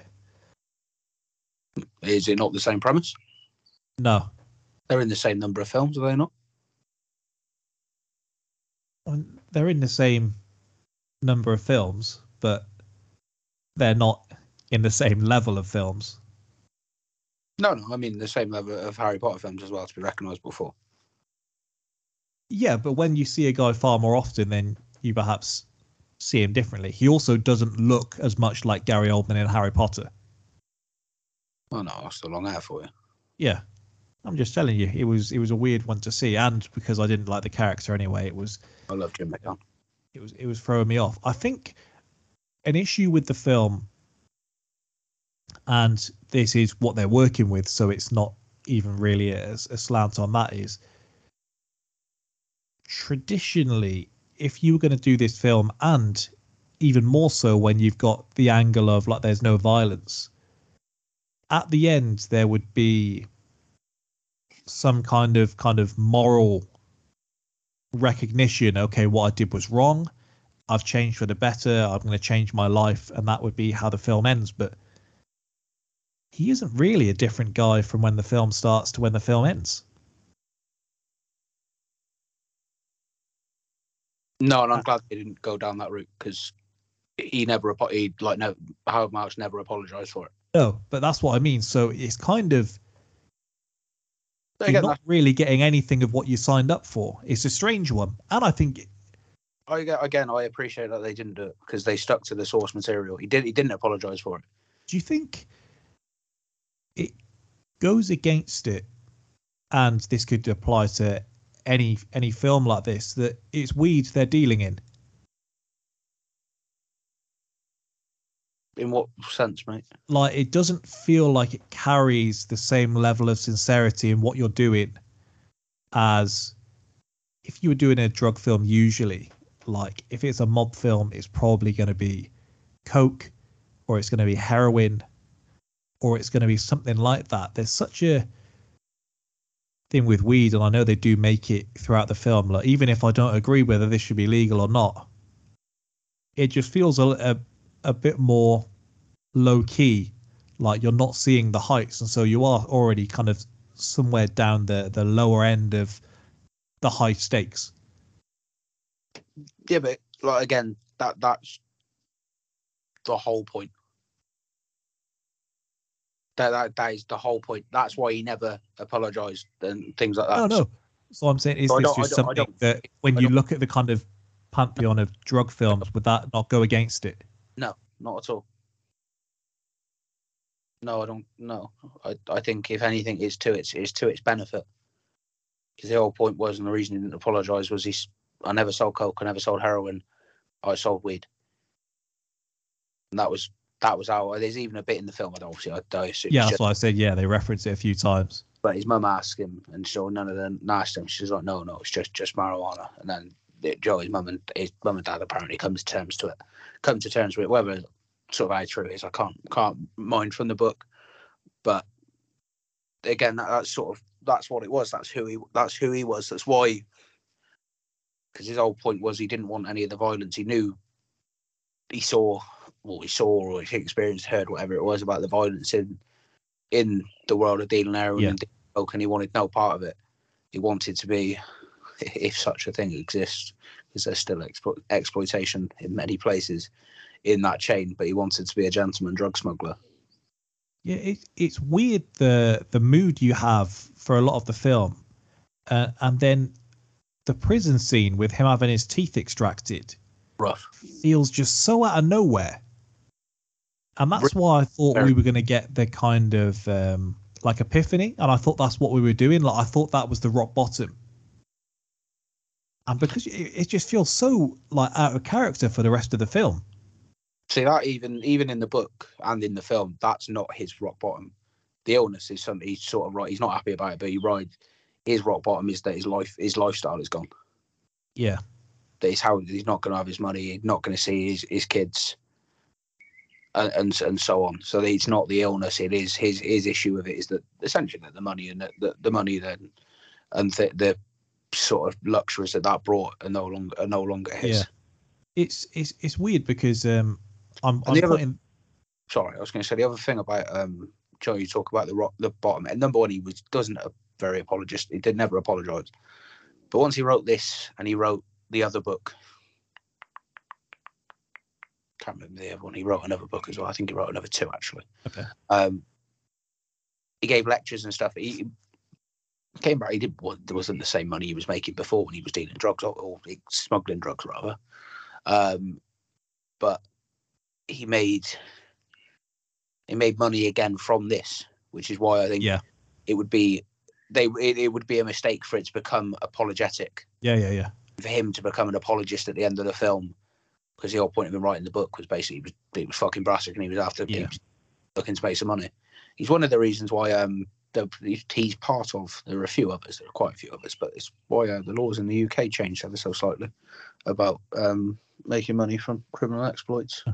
Is it not the same premise No, they're in the same number of films are they not they're in the same number of films, but they're not in the same level of films. no no i mean the same level of harry potter films as well to be recognised for Yeah, but when you see a guy far more often, then you perhaps see him differently. He also doesn't look as much like Gary Oldman in Harry Potter. well no that's the long hair for you Yeah, I'm just telling you, it was it was a weird one to see, and because I didn't like the character anyway, it was i love jim mccann it was it was throwing me off. I think an issue with the film, and this is what they're working with, so it's not even really a, a slant on that. Is traditionally, if you were going to do this film, and even more so when you've got the angle of like there's no violence, at the end there would be some kind of kind of moral recognition okay what i did was wrong i've changed for the better i'm going to change my life and that would be how the film ends. But he isn't really a different guy from when the film starts to when the film ends No, and I'm glad they didn't go down that route because he never, he like no, Howard Marks never apologized for it. no but that's what i mean so it's kind of you're again, not really getting anything of what you signed up for it's a strange one and i think I, again, I appreciate that they didn't do it because they stuck to the source material. He did, he didn't apologize for it. do you think it goes against it and this could apply to any any film like this that it's weeds they're dealing in. In what sense, mate? like it doesn't feel like it carries the same level of sincerity in what you're doing as if you were doing a drug film usually. Like if it's a mob film it's probably going to be coke or it's going to be heroin or it's going to be something like that. There's such a thing with weed and i know they do make it throughout the film. Like even if i don't agree whether this should be legal or not it just feels a, a, a bit more low key like you're not seeing the heights and so you are already kind of somewhere down the the lower end of the high stakes. Yeah, but like again, that that's the whole point. That, that that is the whole point. That's why he never apologized and things like that. no no so i'm saying is I this just something that when you look at the kind of pantheon of drug films would that not go against it No, not at all. No, I don't. No, I, I think if anything, is to its is to its benefit. Because the whole point was, and the reason he didn't apologise was he's. I never sold coke. I never sold heroin. I sold weed. And that was that was how. There's even a bit in the film. Don't obviously. I, I assume yeah that's why i said yeah they reference it a few times But his mum asked him, and so none of them asked him. She's like, "No, no, it's just just marijuana." And then the- Joey's mum and his mum and dad apparently come to terms to it, come to terms with it. Whether sort of how true it is, I can't can't mind from the book. But again, that, that's sort of that's what it was. That's who he that's who he was. That's why. Because his whole point was he didn't want any of the violence. He knew he saw what he saw or he experienced, heard whatever it was about the violence in in the world of dealing heroin Yeah. and coke, and he wanted no part of it. He wanted to be, if such a thing exists, because there's still explo- exploitation in many places in that chain, but he wanted to be a gentleman drug smuggler. Yeah, it, it's weird the the mood you have for a lot of the film, uh, and then the prison scene with him having his teeth extracted Rough. feels just so out of nowhere. And that's why I thought we were going to get the kind of um, like epiphany, and I thought that's what we were doing. Like I thought that was the rock bottom, and because it, it just feels so like out of character for the rest of the film. See that even even in the book and in the film, that's not his rock bottom. The illness is something he's sort of right. He's not happy about it, but he right. His rock bottom is that his life, his lifestyle is gone. Yeah, That he's how he's not going to have his money. He's not going to see his, his kids, and, and and so on. So it's not the illness. It is his his issue with it is that essentially that the money and the, the, money then and the, the sort of luxuries that that brought are no longer are no longer his. Yeah. it's it's it's weird because um, I'm, I'm other- sorry, I was going to say the other thing about um Joe, you talk about the rock, the bottom. And number one, he was doesn't a very apologist. He did never apologise. But once he wrote this, and he wrote the other book. Can't remember the other one. He wrote another book as well. I think he wrote another two actually. Okay. Um, he gave lectures and stuff. He came back. He did. Well, there wasn't the same money he was making before when he was dealing drugs or, or smuggling drugs rather. Um, but he made he made money again from this, which is why I think Yeah. it would be they it, it would be a mistake for it to become apologetic yeah yeah yeah for him to become an apologist at the end of the film because the whole point of him writing the book was basically he was, he was fucking brassic and he was after Yeah. was looking to make some money. He's one of the reasons why um the, he's part of. There are a few others. There are quite a few others, but it's why uh, the laws in the UK changed ever so slightly about um making money from criminal exploits.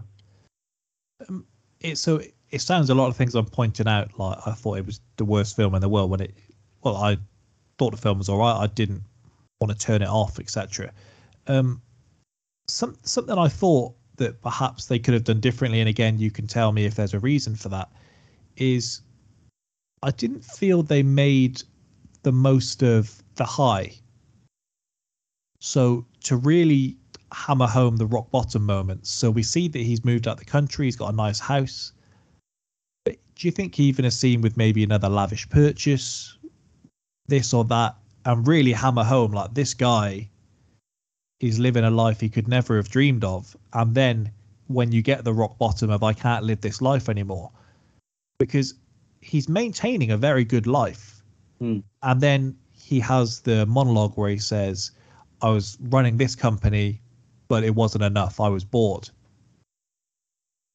it so it sounds a lot of things I'm pointing out like I thought it was the worst film in the world when it well I thought the film was all right I didn't want to turn it off etc um some something I thought that perhaps they could have done differently and again you can tell me if there's a reason for that is I didn't feel they made the most of the high so to really hammer home the rock bottom moments. So we see that he's moved out the country, he's got a nice house. But do you think even a scene with maybe another lavish purchase, this or that, and really hammer home like this guy is living a life he could never have dreamed of, and then when you get the rock bottom of I can't live this life anymore, because he's maintaining a very good life, Hmm. and then he has the monologue where he says, "I was running this company." but it wasn't enough. I was bored.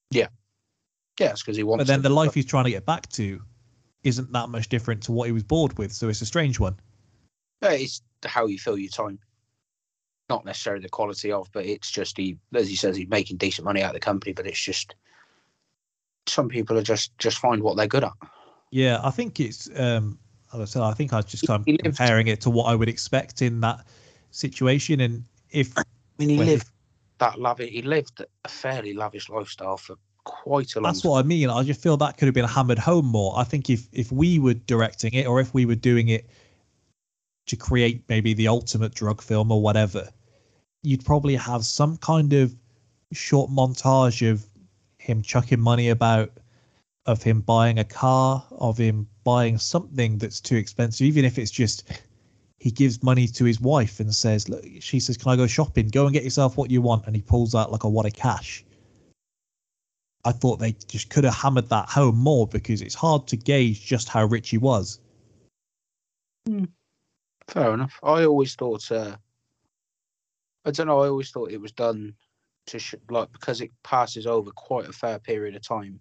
Yeah, it's because he wants. But then the life he's trying to get back to isn't that much different to what he was bored with. So it's a strange one. Yeah, it's how you fill your time. Not necessarily the quality of, but it's just he, as he says, he's making decent money out of the company. But it's just some people are just just find what they're good at. Yeah, I think it's. Um, as I said, I think I was just kind of lived- comparing it to what I would expect in that situation. And if I mean, he lived that lavish. He lived a fairly lavish lifestyle for quite a long. that's what I mean, I just feel that could have been hammered home more. I think if if we were directing it, or if we were doing it to create maybe the ultimate drug film or whatever, you'd probably have some kind of short montage of him chucking money about, of him buying a car, of him buying something that's too expensive, even if it's just he gives money to his wife and says, Look, she says, Can I go shopping? Go and get yourself what you want. And he pulls out like a wad of cash. I thought they just could have hammered that home more because it's hard to gauge just how rich he was. Hmm. Fair enough. I always thought. Uh, I don't know. I always thought it was done to sh- like because it passes over quite a fair period of time.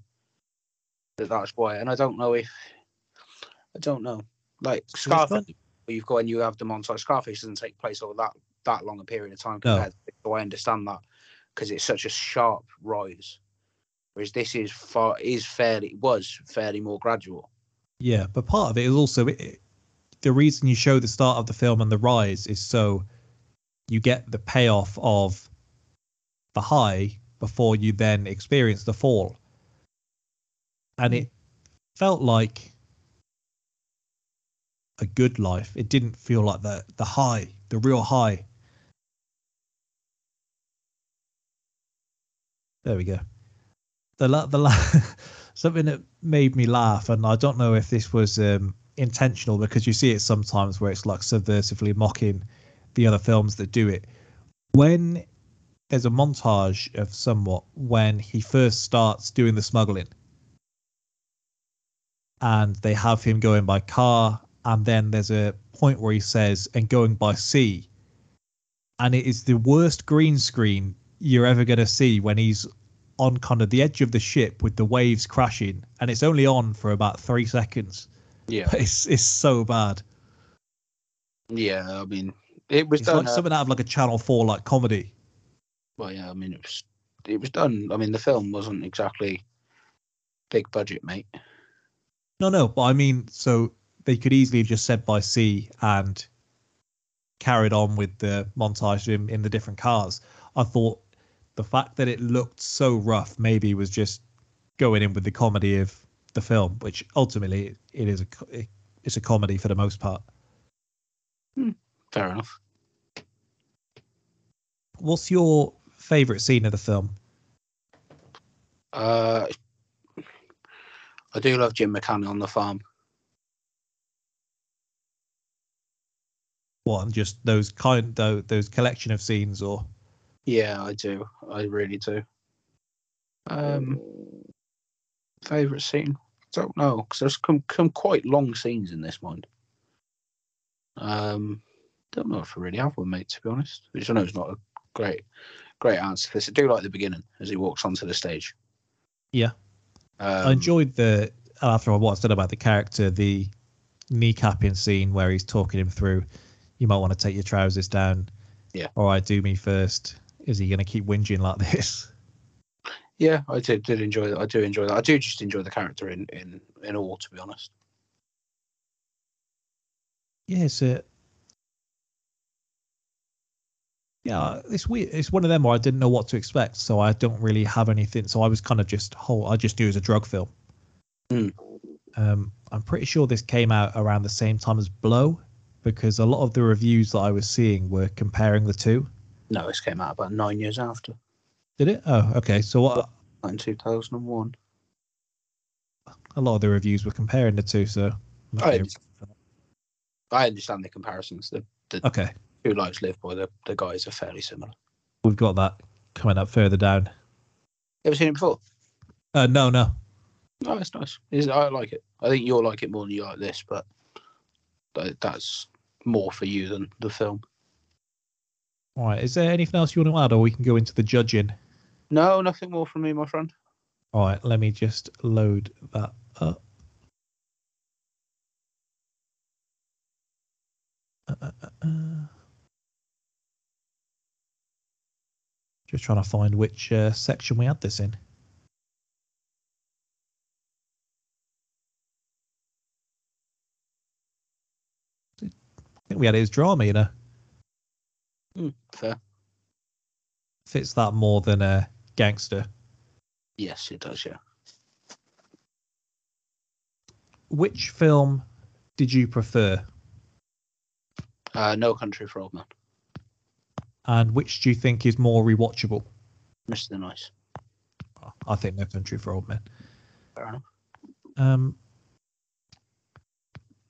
That that's why, and I don't know if I don't know. Like Scarface, you've got and you have the montage. Scarface doesn't take place over that that long a period of time No. To, so I understand that because it's such a sharp rise, whereas this is far is fairly was fairly more gradual. Yeah, but part of it is also it, the reason you show the start of the film and the rise is so you get the payoff of the high before you then experience the fall. And it felt like a good life. It didn't feel like the the high, the real high. There we go. The la- the la- something that made me laugh, and I don't know if this was um, intentional because you see it sometimes where it's like subversively mocking the other films that do it. When there's a montage of somewhat when he first starts doing the smuggling, and they have him going by car, and then there's a point where he says, and going by sea. And it is the worst green screen you're ever going to see when he's on kind of the edge of the ship with the waves crashing, and it's only on for about three seconds. Yeah, It's it's so bad. yeah. I mean, it was It's done. like uh, something out of like a Channel Four like comedy. well, yeah. I mean, it was it was done. I mean, the film wasn't exactly big budget, mate. No, no, but I mean, so they could easily have just said by sea and carried on with the montage in, in the different cars. I thought the fact that it looked so rough maybe was just going in with the comedy of the film, which ultimately it is a it- it's a comedy for the most part. Fair enough. What's your favorite scene of the film? Uh, I do love Jim McCann on the farm. What, and just those kind tho- those collection of scenes, or Yeah, I do. I really do. Um, favorite scene? Don't know because there's come, come quite long scenes in this one. Um, don't know if I really have one, mate. To be honest, which I know is not a great, great answer. Because I do like the beginning as he walks onto the stage. Yeah. Um, I enjoyed the after what I said about the character, the kneecapping scene where he's talking him through. You might want to take your trousers down. Yeah. All right, do me first. Is he going to keep whinging like this? Yeah, I did did enjoy that. I do enjoy that. I do just enjoy the character in in in all. To be honest. Yeah, it's a. Yeah, it's weird. It's one of them where I didn't know what to expect, so I don't really have anything. So I was kind of just whole. I just knew it was a drug film. Hmm. Um, I'm pretty sure this came out around the same time as Blow, because a lot of the reviews that I was seeing were comparing the two. No, this came out about nine years after, Did it? Oh, okay. So what? in two thousand and one. A lot of the reviews were comparing the two. So I understand, I understand the comparisons. The the okay, two lives lived by the the guys are fairly similar. we've got that coming up further down. You ever seen it before? Uh, no, no. No, it's nice. It's, I like it. I think you'll like it more than you like this, but that's more for you than the film. All right. Is there anything else you want to add, or we can go into the judging? No, nothing more from me, my friend. All right, let me just load that up. Uh, uh, uh, uh. Just trying to find which uh, section we had this in. I think we had it as drama, you know. Hmm, fair. Fits that more than a gangster. Yes, it does. Yeah. Which film did you prefer, Uh, no Country for Old Men. and which do you think is more rewatchable? Mr. Nice. I think No Country for Old Men. Fair enough. Um,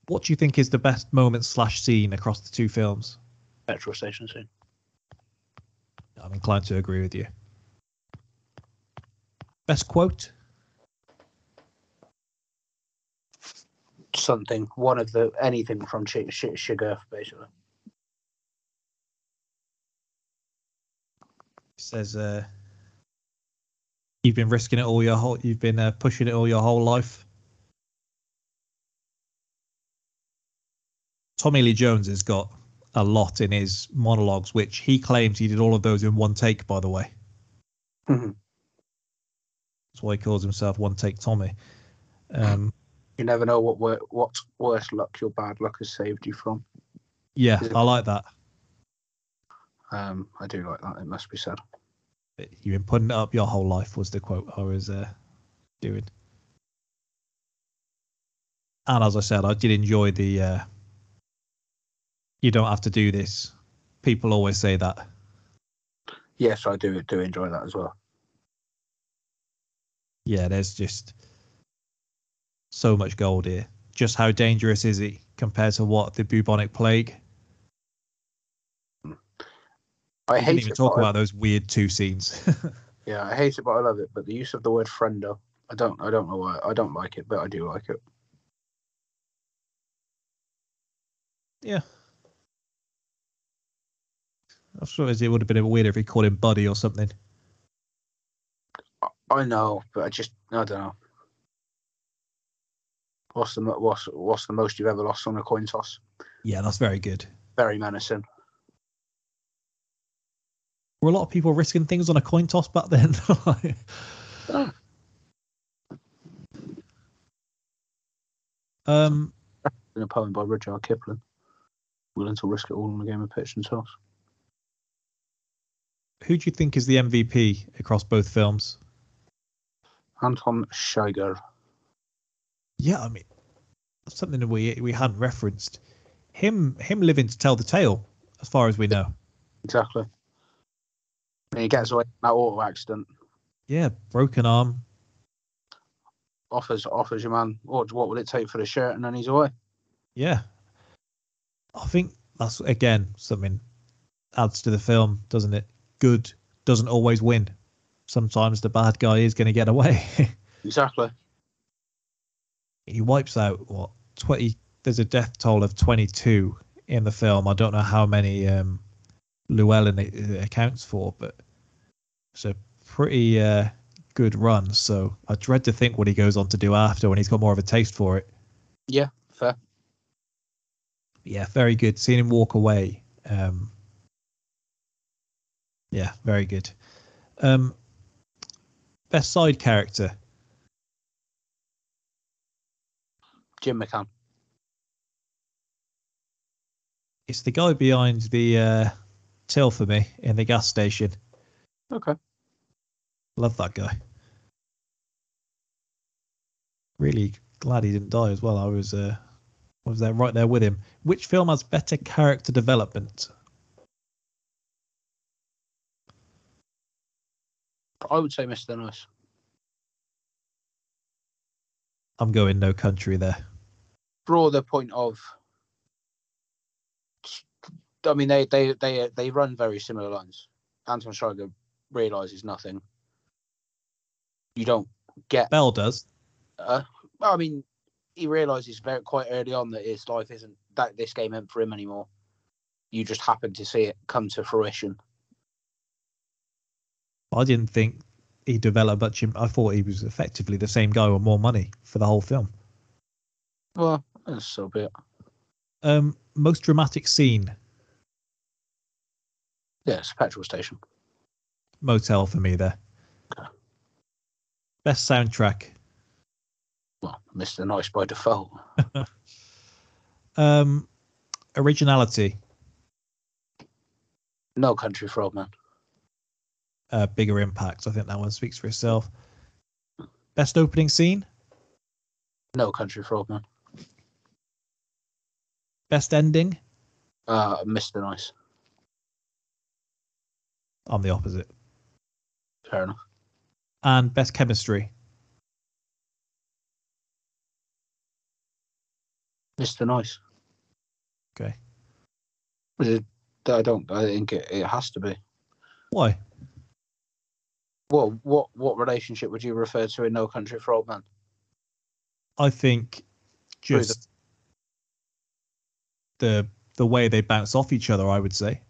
what do you think is the best moment slash scene across the two films? Petrol station soon. I'm inclined to agree with you. Best quote? Something. One of the anything from Sh- Sh- Chigurh, basically. says, uh, "You've been risking it all your whole. You've been uh, pushing it all your whole life." Tommy Lee Jones has got a lot in his monologues, which he claims he did all of those in one take. By the way, Mhm. that's why he calls himself One Take Tommy. Um, You never know what wor- what worse luck your bad luck has saved you from. yeah, it- I like that. Um, I do like that. It must be said. You've been putting it up your whole life was the quote I was uh, doing. And as I said, I did enjoy the. Uh, you don't have to do this. People always say that. Yes, I do do enjoy that as well. Yeah, there's just so much gold here. Just how dangerous is it compared to what the bubonic plague? I hate even it, talk but I- about those weird two scenes. Yeah, I hate it, but I love it. But the use of the word friendo, I don't, I don't know why. I don't like it, but I do like it. yeah. I suppose it would have been a bit weird if he called him Buddy or something. I know, but I just, I don't know. What's the what's what's the most you've ever lost on a coin toss? Yeah, that's very good. Very menacing. Were a lot of people risking things on a coin toss back then? um, In a poem by Rudyard Kipling, willing to risk it all on a game of pitch and toss. Who do you think is the MVP across both films? Anton Chigurh. Yeah, I mean, that's something that we we hadn't referenced. Him him living to tell the tale, as far as we know. Exactly. And he gets away from that auto accident. Yeah, broken arm. Offers offers your man, what what will it take for the shirt, and then he's away. Yeah, I think that's again something adds to the film, doesn't it? Good doesn't always win. Sometimes the bad guy is going to get away. Exactly. he wipes out what twenty. There's a death toll of twenty two in the film. I don't know how many um, Llewellyn it accounts for, but it's a pretty uh, good run. So I dread to think what he goes on to do after when he's got more of a taste for it. Yeah, fair. Yeah, very good. Seeing him walk away. Um, yeah, very good. Um, best side character. Jim McCann. It's the guy behind the uh, till for me in the gas station. Okay. Love that guy. Really glad he didn't die as well. I was uh, I was there right there with him. Which film has better character development? I would say Mr. Nice. I'm going No Country there. The point of. I mean, they they they they run very similar lines. Anton Chigurh realizes nothing. You don't get. Bell does. Uh, I mean, he realizes very quite early on that his life isn't that this game ain't for him anymore. You just happen to see it come to fruition. I didn't think he developed much. I thought he was effectively the same guy with more money for the whole film. Well, that's so be it. Um, most dramatic scene, Yes, petrol station. motel for me there. Okay. Best soundtrack, Well, Mr. Nice by default. um, originality, No country for old men. Uh, bigger impact. I think that one speaks for itself. Best opening scene, No country for old men. best ending. Uh, Mr. Nice. I'm the opposite. Fair enough. And best chemistry. Mr. Nice. Okay. I don't. I think it, it has to be. Why? Well, what what relationship would you refer to in No Country for Old Men? I think just the the way they bounce off each other. I would say.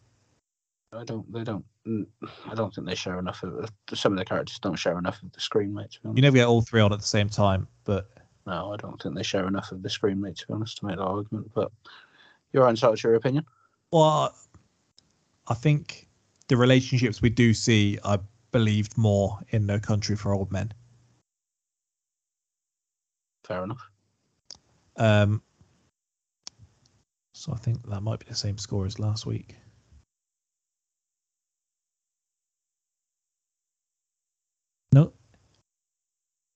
I don't. They don't. I don't think they share enough of. Uh, some of the characters don't share enough of the screen, mate. To be honest. You never get all three on at the same time, but No, I don't think they share enough of the screen, mate. To be honest, to make that argument. But Your unsultry opinion. Well, I think the relationships we do see, I believed more in No Country for Old Men. Fair enough. Um, so I think that might be the same score as last week. No.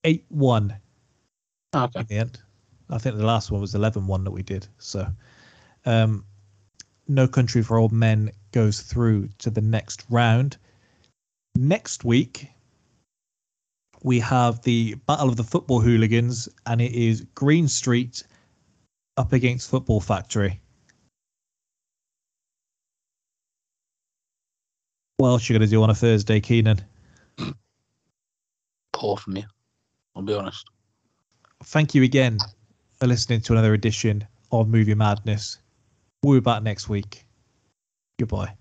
8 1 Okay. in the end. I think the last one was 11 1 that we did. So, um, No Country for Old Men goes through to the next round. Next week, we have the Battle of the Football Hooligans, and it is Green Street up against Football Factory. What else you going to do on a Thursday, Keenan? Poor from you. I'll be honest. Thank you again for listening to another edition of Movie Madness. We'll be back next week. Goodbye.